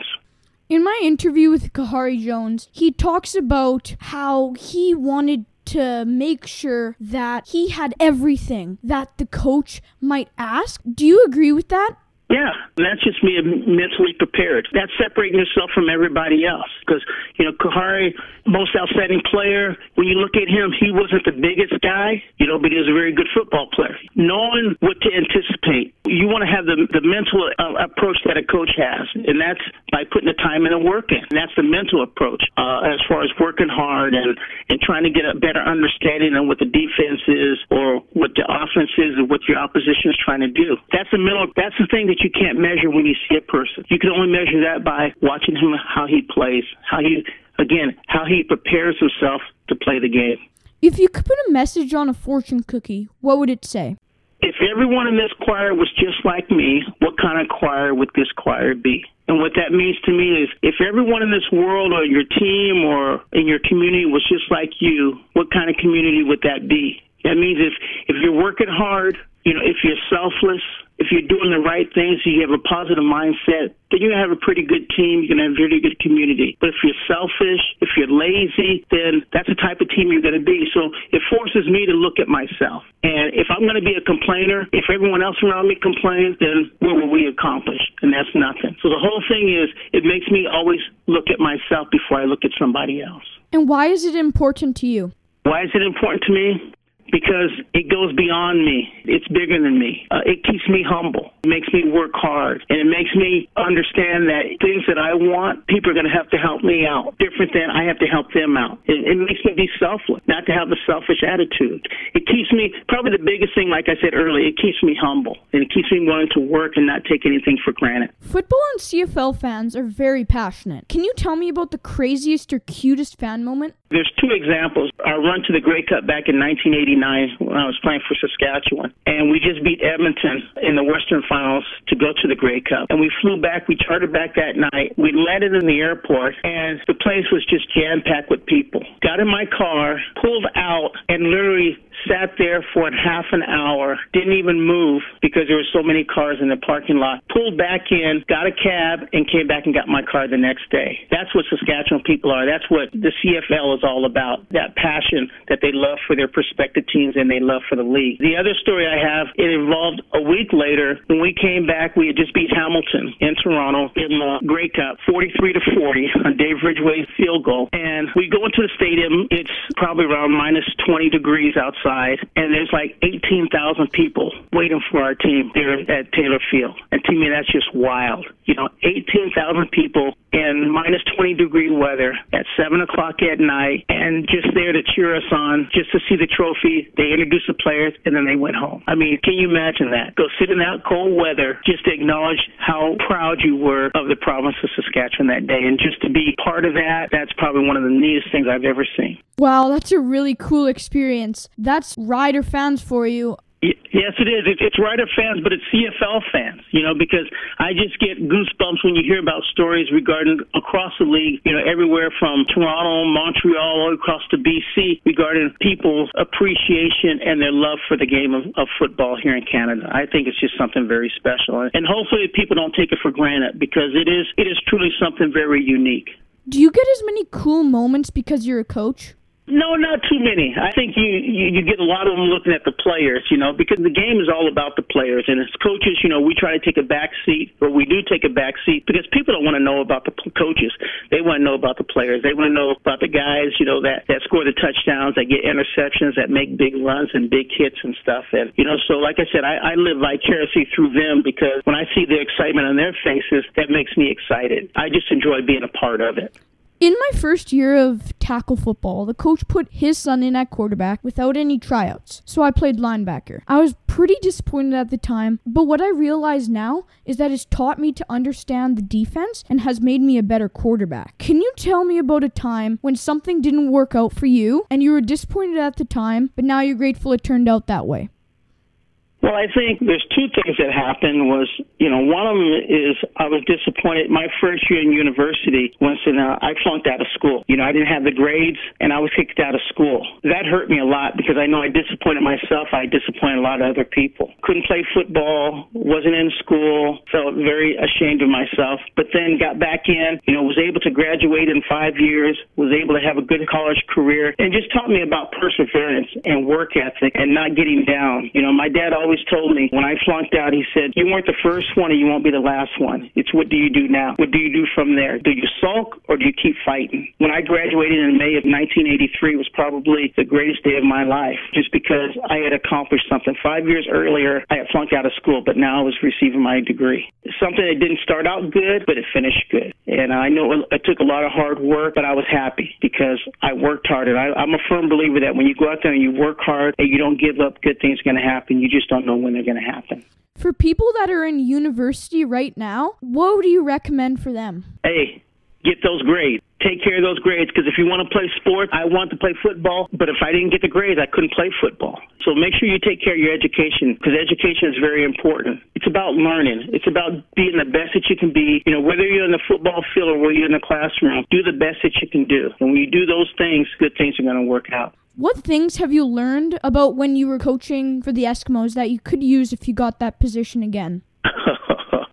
In my interview with Kahari Jones, he talks about how he wanted to make sure that he had everything that the coach might ask. Do you agree with that? Yeah, And that's just me mentally prepared. That's separating yourself from everybody else. Because, you know, Kahari, most outstanding player, when you look at him, he wasn't the biggest guy, you know, but he was a very good football player. Knowing what to anticipate, you want to have the, the mental uh, approach that a coach has, and that's by putting the time and work in. And that's the mental approach uh, as far as working hard and, and trying to get a better understanding of what the defense is or what the offense is or what your opposition is trying to do. That's the mental, that's the thing that you can't measure when you see a person. You can only measure that by watching him how he plays, how he again, how he prepares himself to play the game. If you could put a message on a fortune cookie, what would it say? If everyone in this choir was just like me, what kind of choir would this choir be? And what that means to me is if everyone in this world or your team or in your community was just like you, what kind of community would that be? That means if, if you're working hard, you know, if you're selfless, if you're doing the right things, you have a positive mindset, then you have a pretty good team. You're going to have a very good community. But if you're selfish, if you're lazy, then that's the type of team you're going to be. So it forces me to look at myself. And if I'm going to be a complainer, if everyone else around me complains, then what will we accomplish? And that's nothing. So the whole thing is, it makes me always look at myself before I look at somebody else. And why is it important to you? Why is it important to me? Because it goes beyond me. It's bigger than me. Uh, it keeps me humble. It makes me work hard. And it makes me understand that things that I want, people are going to have to help me out. Different than I have to help them out. It, it makes me be selfless, not to have a selfish attitude. It keeps me, probably the biggest thing, like I said earlier, it keeps me humble. And it keeps me wanting to work and not take anything for granted. Football and CFL fans are very passionate. Can you tell me about the craziest or cutest fan moment? There's two examples. Our run to the Grey Cup back in 1989 when I was playing for Saskatchewan. And we just beat Edmonton in the Western Finals to go to the Grey Cup. And we flew back, we chartered back that night. We landed in the airport, and the place was just jam packed with people. Got in my car, pulled out, and literally sat there for half an hour, didn't even move because there were so many cars in the parking lot. Pulled back in, got a cab, and came back and got my car the next day. That's what Saskatchewan people are. That's what the CFL is all about. That passion that they love for their prospective teams and they love for the league. The other story I have, it involved a week later when we came back. We had just beat Hamilton in Toronto in the Grey Cup, 43 to 40 on Dave Ridgway's field goal. And we go into the stadium. It's probably around minus 20 degrees outside outside, and there's like 18,000 people waiting for our team there at Taylor Field. And to me, that's just wild. You know, 18,000 people in minus 20 degree weather at 7 o'clock at night, and just there to cheer us on, just to see the trophy. They introduced the players, and then they went home. I mean, can you imagine that? Go sit in that cold weather just to acknowledge how proud you were of the province of Saskatchewan that day, and just to be part of that, that's probably one of the neatest things I've ever seen. Wow, that's a really cool experience. That's Rider fans for you. Yes, it is. It's Rider fans, but it's CFL fans, you know, because I just get goosebumps when you hear about stories regarding across the league, you know, everywhere from Toronto, Montreal, all across to BC, regarding people's appreciation and their love for the game of, of football here in Canada. I think it's just something very special. And hopefully people don't take it for granted because it is, it is truly something very unique. Do you get as many cool moments because you're a coach? No, not too many. I think you, you you get a lot of them looking at the players, you know, because the game is all about the players. And as coaches, you know, we try to take a back seat, or we do take a back seat, because people don't want to know about the coaches. They want to know about the players. They want to know about the guys, you know, that that score the touchdowns, that get interceptions, that make big runs and big hits and stuff. And you know, so like I said, I, I live vicariously through them because when I see the excitement on their faces, that makes me excited. I just enjoy being a part of it. In my first year of tackle football, the coach put his son in at quarterback without any tryouts, so I played linebacker. I was pretty disappointed at the time, but what I realize now is that it's taught me to understand the defense and has made me a better quarterback. Can you tell me about a time when something didn't work out for you and you were disappointed at the time, but now you're grateful it turned out that way? Well, I think there's two things that happened. Was you know one of them is I was disappointed. My first year in university, Winston, uh, I flunked out of school. You know, I didn't have the grades, and I was kicked out of school. That hurt me a lot because I know I disappointed myself. I disappointed a lot of other people. Couldn't play football. Wasn't in school. Felt very ashamed of myself. But then got back in. You know, was able to graduate in five years. Was able to have a good college career, and just taught me about perseverance and work ethic and not getting down. You know, my dad always always told me when I flunked out, he said, You weren't the first one and you won't be the last one. It's what do you do now? What do you do from there? Do you sulk or do you keep fighting? When I graduated in May of 1983 was probably the greatest day of my life just because I had accomplished something. Five years earlier, I had flunked out of school, but now I was receiving my degree. Something that didn't start out good, but it finished good. And I know it took a lot of hard work, but I was happy because I worked hard. And I, I'm a firm believer that when you go out there and you work hard and you don't give up, good things are going to happen. You just don't don't know when they're going to happen. For people that are in university right now, what do you recommend for them? Hey, get those grades. Take care of those grades because if you want to play sports, I want to play football, but if I didn't get the grades, I couldn't play football. So make sure you take care of your education because education is very important. It's about learning. It's about being the best that you can be. You know, whether you're in the football field or whether you're in the classroom, do the best that you can do. And when you do those things, good things are going to work out. What things have you learned about when you were coaching for the Eskimos that you could use if you got that position again? [laughs]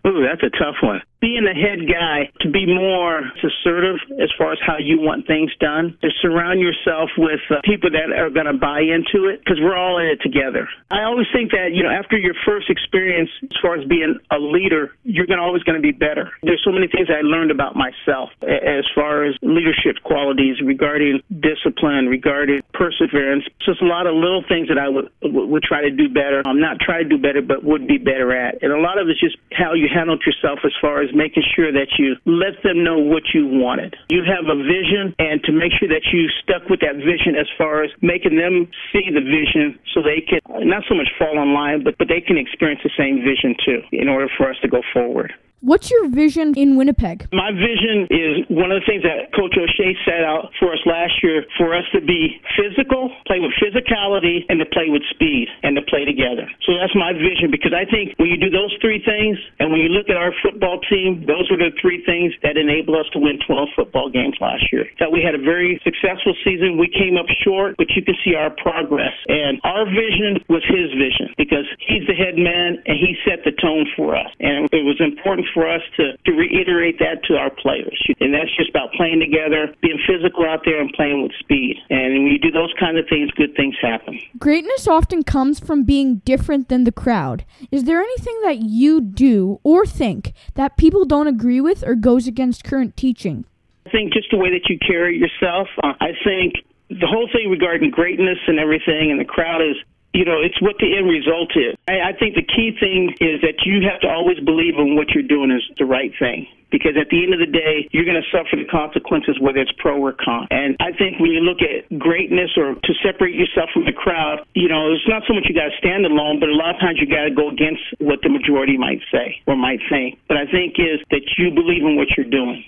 Ooh, that's a tough one being the head guy to be more assertive as far as how you want things done, to surround yourself with uh, people that are going to buy into it because we're all in it together. I always think that, you know, after your first experience as far as being a leader, you're going always going to be better. There's so many things I learned about myself as far as leadership qualities regarding discipline, regarding perseverance. Just a lot of little things that I would, would try to do better. I'm not try to do better, but would be better at. And a lot of it's just how you handled yourself as far as is making sure that you let them know what you wanted. You have a vision, and to make sure that you stuck with that vision as far as making them see the vision so they can not so much fall in line, but, but they can experience the same vision too in order for us to go forward. What's your vision in Winnipeg? My vision is one of the things that Coach O'Shea set out for us last year for us to be physical, play with physicality, and to play with speed and to play together. So that's my vision because I think when you do those three things, and when you look at our football team, those were the three things that enabled us to win 12 football games last year. That we had a very successful season. We came up short, but you can see our progress. And our vision was his vision because he's the head man and he set the tone for us. And it was important for us to, to reiterate that to our players. And that's just about playing together, being physical out there, and playing with speed. And when you do those kind of things, good things happen. Greatness often comes from being different than the crowd. Is there anything that you do or think that people don't agree with or goes against current teaching? I think just the way that you carry yourself. Uh, I think the whole thing regarding greatness and everything and the crowd is you know, it's what the end result is. I, I think the key thing is that you have to always believe in what you're doing is the right thing. Because at the end of the day, you're going to suffer the consequences, whether it's pro or con. And I think when you look at greatness or to separate yourself from the crowd, you know, it's not so much you got to stand alone, but a lot of times you got to go against what the majority might say or might think. But I think is that you believe in what you're doing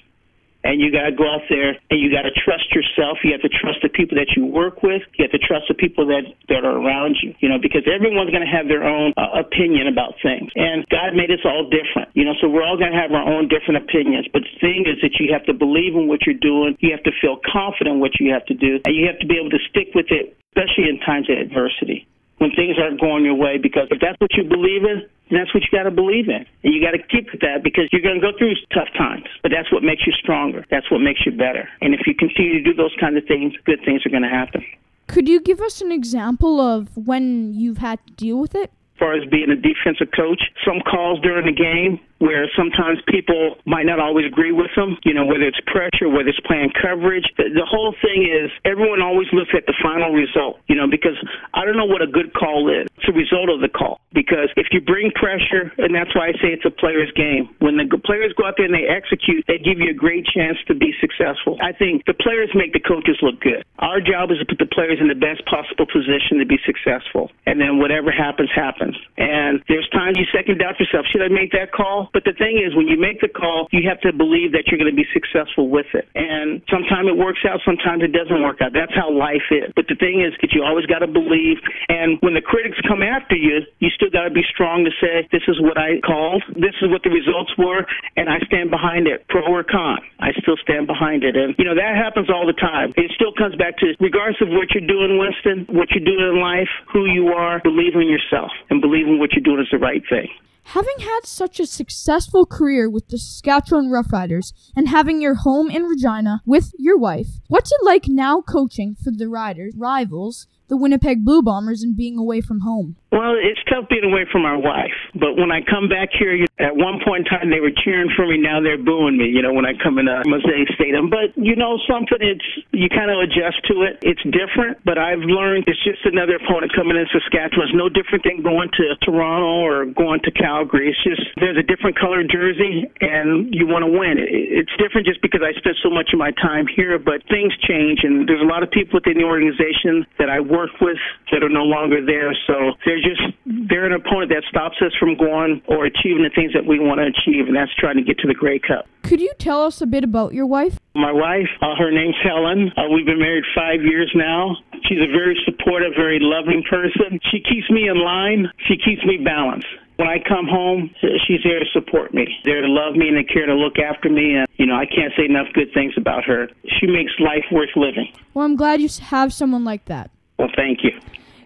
and you got to go out there and you got to trust yourself. You have to trust the people that you work with. You have to trust the people that that are around you. You know, because everyone's going to have their own uh, opinion about things, and God made us all different. You know, so we're all going to have our own different opinions. But the thing is that you have to believe in what you're doing. You have to feel confident in what you have to do, and you have to be able to stick with it, especially in times of adversity when things aren't going your way. Because if that's what you believe in, that's what you got to believe in. And you got to keep with that because you're going to go through tough times. But that's what makes you stronger. That's what makes you better. And if you continue to do those kinds of things, good things are going to happen. Could you give us an example of when you've had to deal with it? As far as being a defensive coach, some calls during the game where sometimes people might not always agree with them, you know, whether it's pressure, whether it's playing coverage. The, the whole thing is everyone always looks at the final result, you know, because I don't know what a good call is. It's a result of the call. Because if you bring pressure, and that's why I say it's a player's game, when the players go out there and they execute, they give you a great chance to be successful. I think the players make the coaches look good. Our job is to put the players in the best possible position to be successful. And then whatever happens, happens. And there's times you second doubt yourself. Should I make that call? But the thing is, when you make the call, you have to believe that you're going to be successful with it. And sometimes it works out, sometimes it doesn't work out. That's how life is. But the thing is that you always got to believe. And when the critics come after you, you still got to be strong to say, this is what I called, this is what the results were, and I stand behind it, pro or con. I still stand behind it. And, you know, that happens all the time. It still comes back to, regardless of what you're doing, Winston, what you're doing in life, who you are, believe in yourself and believe in what you're doing is the right thing. Having had such a successful career with the Saskatchewan Roughriders and having your home in Regina with your wife, what's it like now coaching for the Riders, rivals, the Winnipeg Blue Bombers, and being away from home? Well, it's tough being away from our wife. But when I come back here, at one point in time they were cheering for me. Now they're booing me. You know, when I come in a Mosaic Stadium. But you know something, it's you kind of adjust to it. It's different, but I've learned it's just another opponent coming in Saskatchewan. It's no different than going to Toronto or going to Calgary. It's just there's a different colored jersey, and you want to win. It's different just because I spent so much of my time here, but things change, and there's a lot of people within the organization that I work worked with that are no longer there. So they're just they're an opponent that stops us from going or achieving the things that we want to achieve, and that's trying to get to the Grey Cup. Could you tell us a bit about your wife? My wife, uh, her name's Helen. Uh, we've been married five years now. She's a very supportive, very loving person. She keeps me in line. She keeps me balanced. When I come home, she's there to support me, there to love me and to care to look after me. And, you know, I can't say enough good things about her. She makes life worth living. Well, I'm glad you have someone like that. Well, thank you.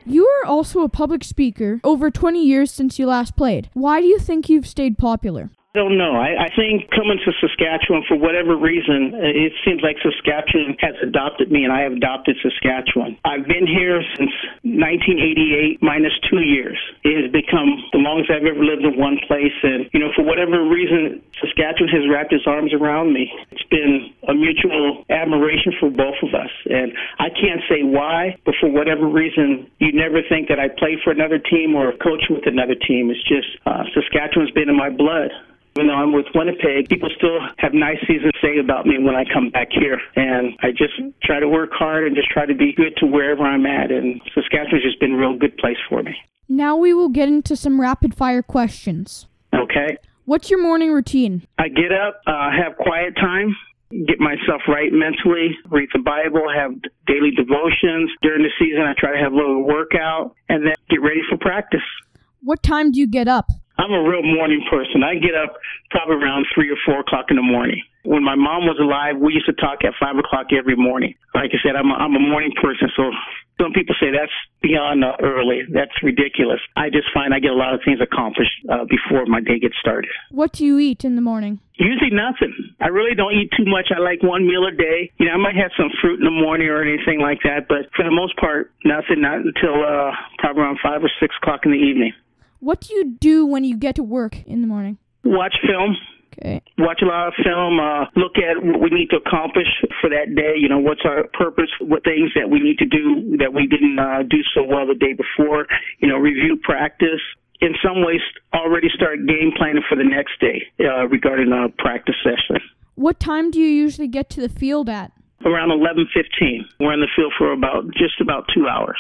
You are also a public speaker over 20 years since you last played. Why do you think you've stayed popular? Don't know. I, I think coming to Saskatchewan for whatever reason, it seems like Saskatchewan has adopted me, and I have adopted Saskatchewan. I've been here since 1988, minus two years. It has become the longest I've ever lived in one place, and you know, for whatever reason, Saskatchewan has wrapped its arms around me. It's been a mutual admiration for both of us, and I can't say why, but for whatever reason, you never think that I play for another team or coach with another team. It's just uh, Saskatchewan's been in my blood. Even though I'm with Winnipeg, people still have nice things to say about me when I come back here. And I just try to work hard and just try to be good to wherever I'm at. And Saskatchewan's just been a real good place for me. Now we will get into some rapid fire questions. Okay. What's your morning routine? I get up, uh, have quiet time, get myself right mentally, read the Bible, have daily devotions. During the season, I try to have a little workout and then get ready for practice. What time do you get up? I'm a real morning person. I get up probably around three or four o'clock in the morning. When my mom was alive, we used to talk at five o'clock every morning. Like I said, I'm a, I'm a morning person, so some people say that's beyond uh, early. That's ridiculous. I just find I get a lot of things accomplished uh, before my day gets started. What do you eat in the morning? Usually nothing. I really don't eat too much. I like one meal a day. You know, I might have some fruit in the morning or anything like that, but for the most part, nothing. Not until uh, probably around five or six o'clock in the evening. What do you do when you get to work in the morning? Watch film. Okay. Watch a lot of film, uh, look at what we need to accomplish for that day. You know, what's our purpose, what things that we need to do that we didn't uh, do so well the day before. You know, review practice. In some ways, already start game planning for the next day uh, regarding a practice session. What time do you usually get to the field at? Around 11:15. We're in the field for about just about two hours.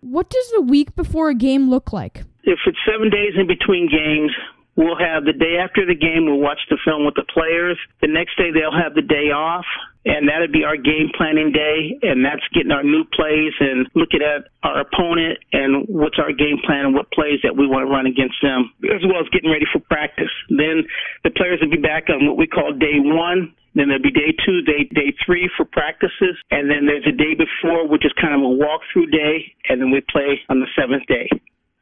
What does the week before a game look like? If it's seven days in between games, we'll have the day after the game, we'll watch the film with the players. The next day, they'll have the day off, and that'll be our game planning day, and that's getting our new plays and looking at our opponent and what's our game plan and what plays that we want to run against them, as well as getting ready for practice. Then the players will be back on what we call day one, then there'll be day two, day day three for practices, and then there's a day before, which is kind of a walkthrough day, and then we play on the seventh day,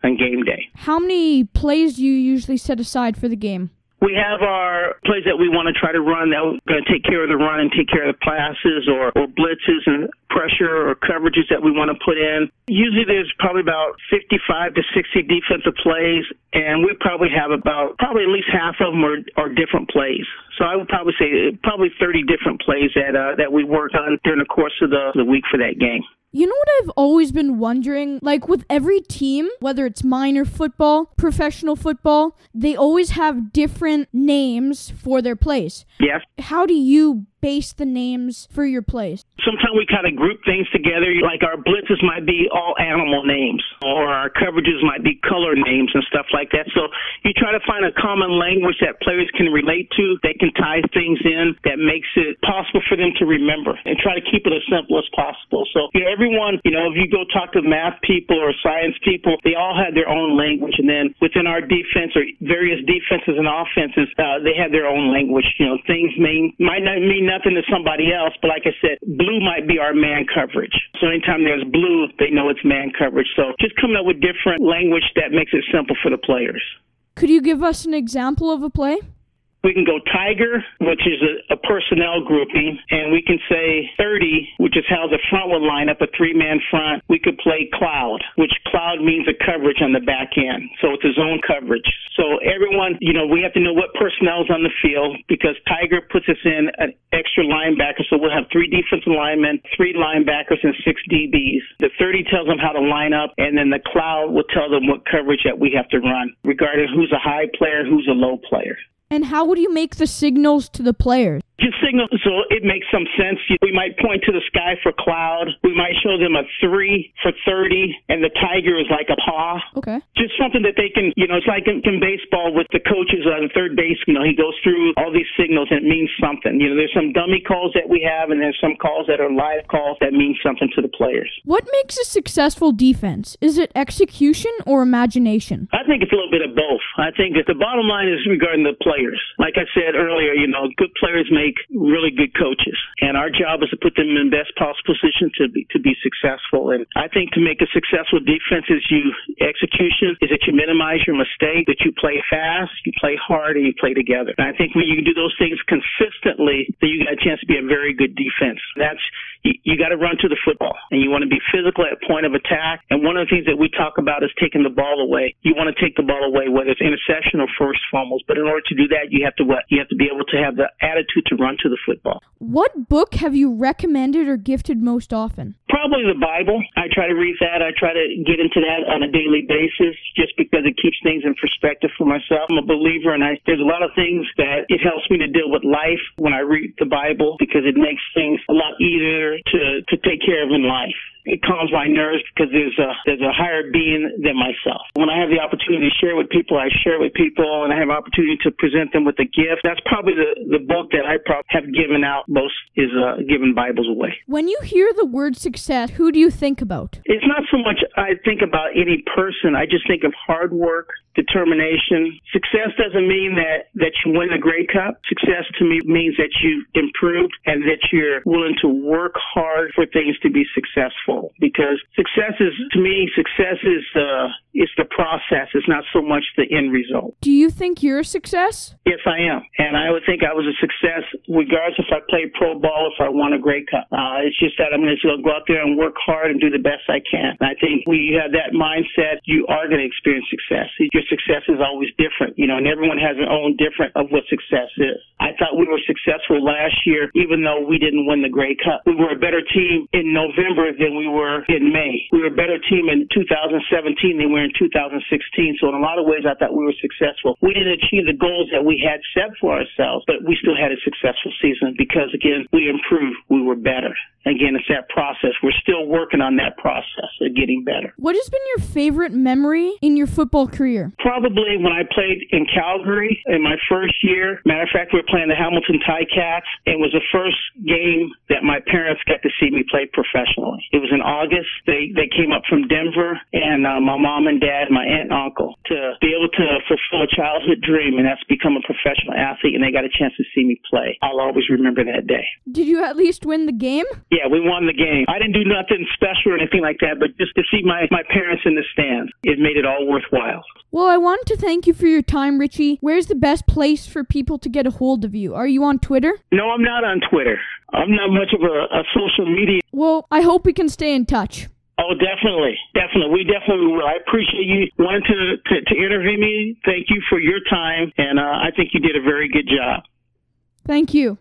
on game day. How many plays do you usually set aside for the game? We have our plays that we want to try to run that are going to take care of the run and take care of the passes or, or blitzes and pressure or coverages that we want to put in. Usually there's probably about 55 to 60 defensive plays, and we probably have about, probably at least half of them are, are different plays. So I would probably say probably 30 different plays that, uh, that we work on during the course of the, the week for that game. You know what I've always been wondering? Like with every team, whether it's minor football, professional football, they always have different names for their plays. Yes. How do you base the names for your plays? Sometimes we kind of group things together. Like our blitzes might be all animal names, or our coverages might be color names and stuff like that. So you try to find a common language that players can relate to, that can tie things in, that makes it possible for them to remember, and try to keep it as simple as possible. So you know, everyone, you know, if you go talk to math people or science people, they all have their own language, and then within our defense or various defenses and offenses, uh, they have their own language. You know, things may might not mean nothing to somebody else, but like I said, blue might be our man coverage. So anytime there's blue, they know it's man coverage. So just coming up with different language that makes it simple for the players. Could you give us an example of a play? We can go Tiger, which is a, a, personnel grouping, and we can say 30, which is how the front would line up, a three-man front. We could play Cloud, which Cloud means a coverage on the back end. So it's a zone coverage. So everyone, you know, we have to know what personnel is on the field because Tiger puts us in an extra linebacker. So we'll have three defensive linemen, three linebackers, and six DBs. The 30 tells them how to line up, and then the Cloud will tell them what coverage that we have to run regarding who's a high player, who's a low player. And how would you make the signals to the players? Just signal, so it makes some sense. We might point to the sky for cloud. We might show them a three for 30, and the tiger is like a paw. Okay. Just something that they can, you know, it's like in, in baseball with the coaches on third base. You know, he goes through all these signals and it means something. You know, there's some dummy calls that we have, and there's some calls that are live calls that mean something to the players. What makes a successful defense? Is it execution or imagination? I think it's a little bit of both. I think that the bottom line is regarding the players. Like I said earlier, you know, good players make really good coaches, and our job is to put them in best possible position to be to be successful. And I think to make a successful defense is you execution is that you minimize your mistake, that you play fast, you play hard, and you play together. And I think when you do those things consistently, then you got a chance to be a very good defense. That's you, you got to run to the football, and you want to be physical at point of attack. And one of the things that we talk about is taking the ball away. You want to take the ball away, whether it's interception or first fumbles. But in order to do that, you have to what? You have to be able to have the attitude to run to the football. What book have you recommended or gifted most often? Probably the Bible. I try to read that. I try to get into that on a daily basis just because it keeps things in perspective for myself. I'm a believer and I, there's a lot of things that it helps me to deal with life when I read the Bible because it makes things a lot easier to, to take care of in life it calms my nerves because there's a there's a higher being than myself. When I have the opportunity to share with people, I share with people, and I have opportunity to present them with a gift. That's probably the the book that I probably have given out most is uh, giving Bibles away. When you hear the word success, who do you think about? It's not so much I think about any person. I just think of hard work, determination. Success doesn't mean that that you win the Grey Cup. Success to me means that you improved and that you're willing to work hard for things to be successful because success is to me success is uh it's the process. It's not so much the end result. Do you think you're a success? yes i am. And i would think i was a success regardless if i played pro ball if i won a Grey Cup. Uh it's just that i'm going to go out there and work hard and do the best i can. And i think when you have that mindset you are going to experience success. Your success is always different you know and everyone has their own different of what success is. I thought we were successful last year even though we didn't win the Grey Cup. We were a better team in november than we were in May. We were a better team in 2017 than we were in 2016. So in a lot of ways, I thought we were successful. We didn't achieve the goals that we had set for ourselves, but we still had a successful season because again, we improved. We were better. Again, it's that process. We're still working on that process of getting better. What has been your favorite memory in your football career? Probably when I played in Calgary in my first year. Matter of fact, we were playing the Hamilton Ticats. It was the first game that my parents got to see me play professionally. It was in August. They they came up from Denver, and uh, my mom and dad, my aunt and uncle, to be able to fulfill a childhood dream, and that's become a professional athlete. And they got a chance to see me play. I'll always remember that day. Did you at least win the game? Yeah, we won the game. I didn't do nothing special or anything like that, but just to see my my parents in the stands, it made it all worthwhile. Well, I wanted to thank you for your time, Richie. Where's the best place for people to get a hold of you? Are you on Twitter? No, I'm not on Twitter. I'm not much of a, a social media. Well, I hope we can stay in touch. Oh, definitely, definitely. We definitely will. I appreciate you wanting to, to, to interview me. Thank you for your time, and uh, I think you did a very good job. Thank you.